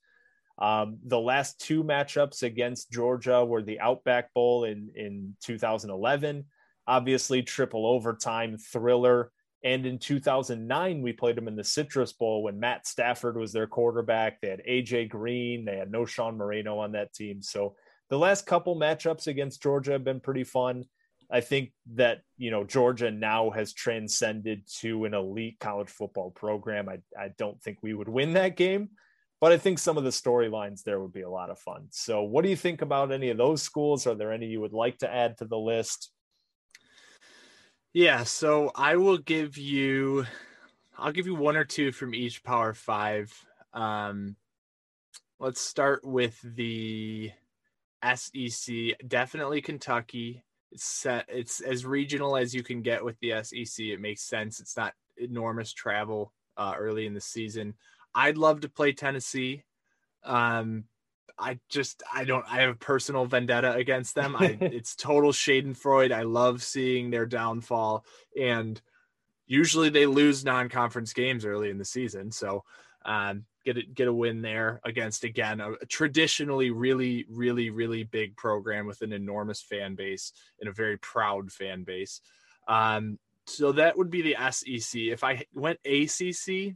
Um, the last two matchups against Georgia were the Outback Bowl in, in 2011, obviously triple overtime thriller. And in 2009, we played them in the Citrus Bowl when Matt Stafford was their quarterback. They had AJ Green, they had Knowshon Moreno on that team. So the last couple matchups against Georgia have been pretty fun. I think that you know Georgia now has transcended to an elite college football program. I, I don't think we would win that game, but I think some of the storylines there would be a lot of fun. So, what do you think about any of those schools? Are there any you would like to add to the list? Yeah, so I will give you I'll give you one or two from each Power 5. Um let's start with the SEC. Definitely Kentucky. It's set, it's as regional as you can get with the SEC. It makes sense. It's not enormous travel uh, early in the season. I'd love to play Tennessee. Um, I just I don't I have a personal vendetta against them. I it's total Schadenfreude. I love seeing their downfall and usually they lose non-conference games early in the season. So um, get it get a win there against again a, a traditionally really really really big program with an enormous fan base and a very proud fan base. Um, so that would be the SEC. If I went ACC,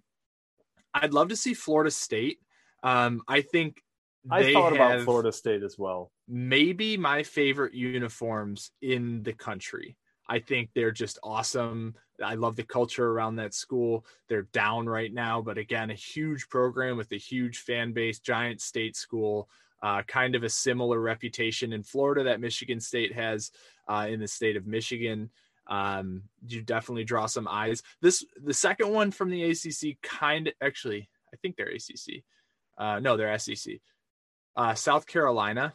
I'd love to see Florida State. Um, I think I thought about Florida State as well. Maybe my favorite uniforms in the country. I think they're just awesome. I love the culture around that school. They're down right now, but again, a huge program with a huge fan base, giant state school, uh, kind of a similar reputation in Florida that Michigan State has uh, in the state of Michigan. Um, you definitely draw some eyes. This the second one from the ACC, kind of actually, I think they're ACC. Uh, no, they're SEC uh, South Carolina.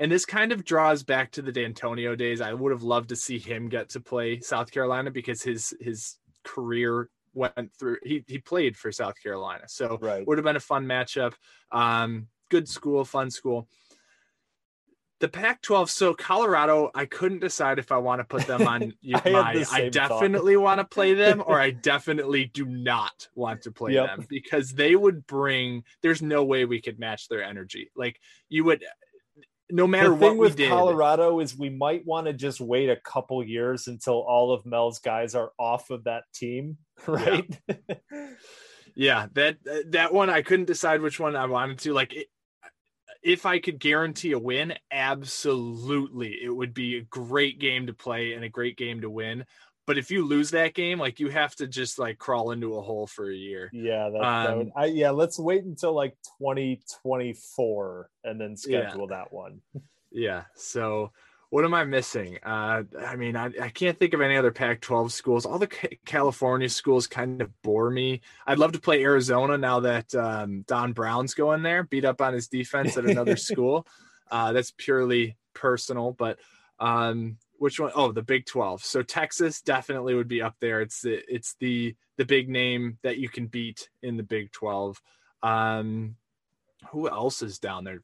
And this kind of draws back to the Dantonio days. I would have loved to see him get to play South Carolina because his his career went through he he played for South Carolina. So Right. would have been a fun matchup. Um, good school, fun school. The Pac-12. So Colorado, I couldn't decide if I want to put them on I my. I definitely want to play them, or I definitely do not want to play Yep. them because they would bring. There's no way we could match their energy. Like you would, no matter the what thing we with did. Colorado is we might want to just wait a couple years until all of Mel's guys are off of that team, right? Yeah, that that one I couldn't decide which one I wanted to like. It, if I could guarantee a win, absolutely, it would be a great game to play and a great game to win. But if you lose that game, like you have to just like crawl into a hole for a year. yeah, that, that would, Um, I, yeah. Let's wait until like 2024 and then Yeah. schedule that one. Yeah. So what am I missing? Uh, I mean, I, I can't think of any other Pac-12 schools. All the Ca- California schools kind of bore me. I'd love to play Arizona now that um, Don Brown's going there, beat up on his defense at another school. Uh, that's purely personal, but um, which one? Oh, the Big 12. So Texas definitely would be up there. It's the it's the the big name that you can beat in the Big 12. Um, who else is down there?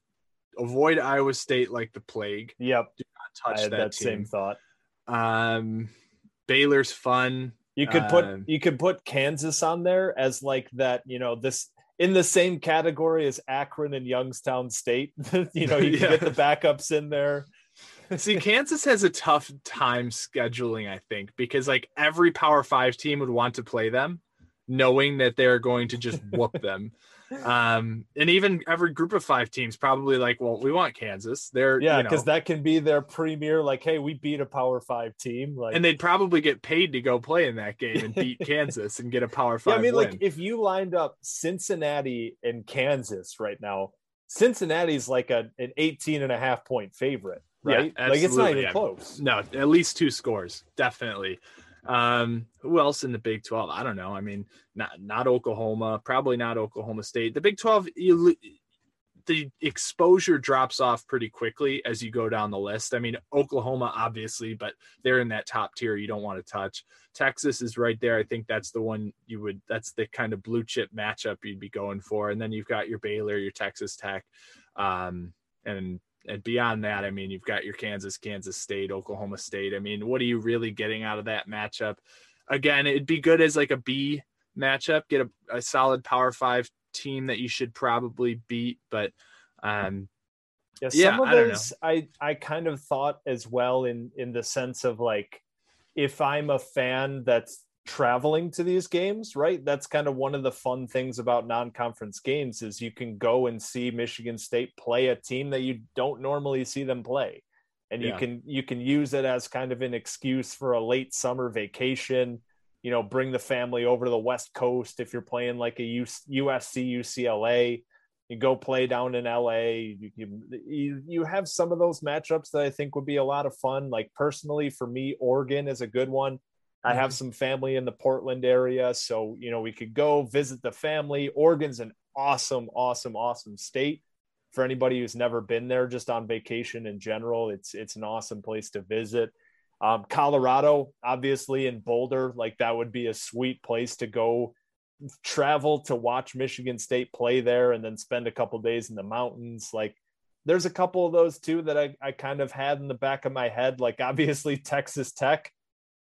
Avoid Iowa State like the plague. Yep, Do not Touch I had that, that, team. same thought. Um, Baylor's fun. You could put Um, you could put Kansas on there as like that, you know, this in the same category as Akron and Youngstown State. you know, you can Yeah. get the backups in there. See, Kansas has a tough time scheduling, I think, because like every Power Five team would want to play them, knowing that they're going to just whoop them. Um, and even every group of five teams probably like, well, we want Kansas. They're Yeah, you know, because that can be their premier. Like, hey, we beat a Power Five team. Like, and they'd probably get paid to go play in that game and beat Kansas and get a Power yeah, Five I mean, win. like if you lined up Cincinnati and Kansas right now, Cincinnati's like a an 18 and a half point favorite, Yeah, right? like it's not even yeah. close. No, at least two scores, definitely. Um, who else in the Big 12? I don't know. I mean, not not Oklahoma, probably not Oklahoma State. The Big 12, you, the exposure drops off pretty quickly as you go down the list. I mean, Oklahoma, obviously, but they're in that top tier you don't want to touch. Texas is right there. I think that's the one you would, that's the kind of blue chip matchup you'd be going for. And then you've got your Baylor, your Texas Tech. Um, and and beyond that, I mean, you've got your Kansas, Kansas State, Oklahoma State. I mean, what are you really getting out of that matchup? Again, it'd be good as like a B matchup, get a, a solid Power Five team that you should probably beat. But um, Yeah, Yeah, some of I don't know. those I I kind of thought as well in in the sense of like if I'm a fan that's traveling to these games, right? That's kind of one of the fun things about non-conference games is you can go and see Michigan State play a team that you don't normally see them play. And you can you can use it as kind of an excuse for a late summer vacation, you know, bring the family over to the West Coast if you're playing like a USC UCLA you go play down in LA. You, you you you have some of those matchups that I think would be a lot of fun. Like personally, for me, Oregon is a good one. I have some family in the Portland area, so you know we could go visit the family. Oregon's an awesome, awesome, awesome state. For anybody who's never been there, just on vacation in general, it's it's an awesome place to visit. Um, Colorado, obviously, in Boulder, like that would be a sweet place to go travel to watch Michigan State play there and then spend a couple days in the mountains. Like there's a couple of those too that I, I kind of had in the back of my head. Like obviously Texas Tech.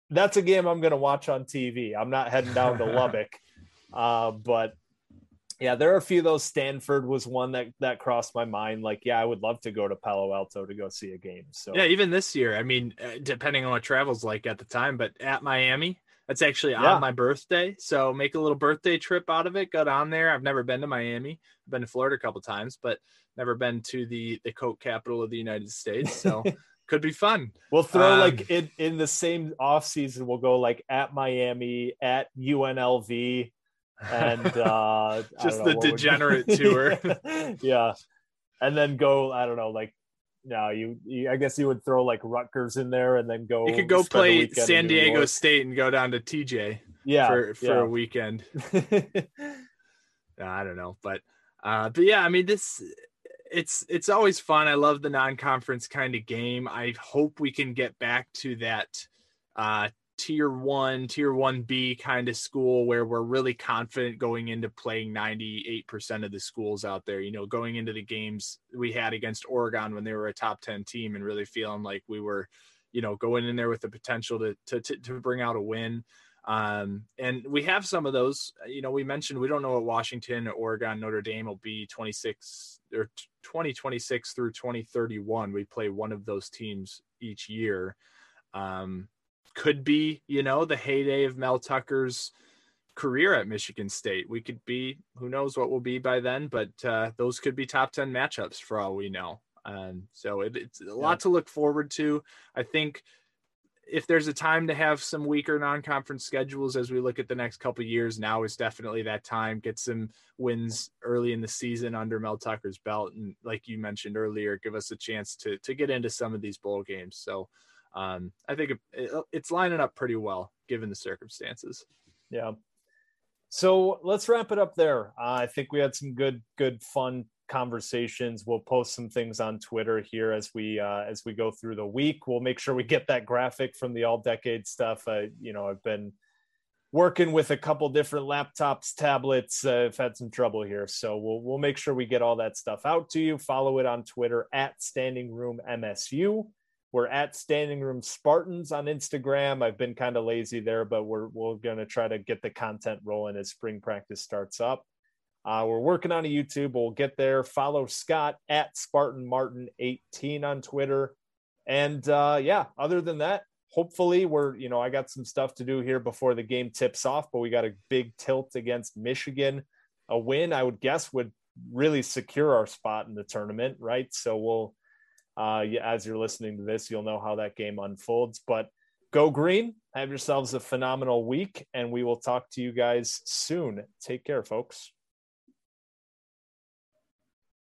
That's a game I'm going to watch on TV. I'm not heading down to Lubbock. Uh, but yeah, there are a few of those. Stanford was one that that crossed my mind. Like, yeah, I would love to go to Palo Alto to go see a game. So yeah, even this year, I mean, uh, depending on what travel's like at the time, but at Miami, that's actually Yeah. on my birthday. So make a little birthday trip out of it. Go down there. I've never been to Miami. I've been to Florida a couple times, but never been to the the coat capital of the United States. So could be fun. We'll throw Um, like in in the same off season. We'll go like at Miami, at UNLV, and uh, Just the know, what would- degenerate tour. yeah, and then go. I don't know, like no, you, you. I guess you would throw like Rutgers in there, and then go. You could go play San Diego. State and go down to TJ Yeah, for for yeah. a weekend. I don't know, but uh, but yeah, I mean this. It's it's always fun. I love the non-conference kind of game. I hope we can get back to that uh, tier one, tier one B kind of school where we're really confident going into playing 98% of the schools out there. You know, going into the games we had against Oregon when they were a top 10 team and really feeling like we were, you know, going in there with the potential to to to, to bring out a win. Um, and we have some of those. You know, we mentioned we don't know what Washington, Oregon, Notre Dame will be 26 or 2026 through 2031. We play one of those teams each year. Um, could be, you know, the heyday of Mel Tucker's career at Michigan State. We could be, who knows what we'll be by then, but uh, those could be top 10 matchups for all we know. Um, so it, it's a lot to look forward to. I think if there's a time to have some weaker non-conference schedules as we look at the next couple years, now is definitely that time. Get some wins early in the season under Mel Tucker's belt, and like you mentioned earlier, give us a chance to to get into some of these bowl games. So um, I think it, it, it's lining up pretty well given the circumstances. Yeah. So let's wrap it up there. Uh, I think we had some good, good, fun conversations. We'll post some things on Twitter here as we uh, as we go through the week. We'll make sure we get that graphic from the all decade stuff. Uh, you know, I've been working with a couple different laptops, tablets. Uh, I've had some trouble here, so we'll we'll make sure we get all that stuff out to you. Follow it on Twitter at Standing Room MSU. We're at Standing Room Spartans on Instagram. I've been kind of lazy there, but we're we're gonna try to get the content rolling as spring practice starts up. Uh, we're working on a YouTube. We'll get there. Follow Scott at Spartan Martin 18 on Twitter. And uh, yeah, other than that, hopefully we're, you know, I got some stuff to do here before the game tips off, but we got a big tilt against Michigan. A win, I would guess, would really secure our spot in the tournament, right? So we'll, uh, as you're listening to this, you'll know how that game unfolds. But go green, have yourselves a phenomenal week, and we will talk to you guys soon. Take care, folks.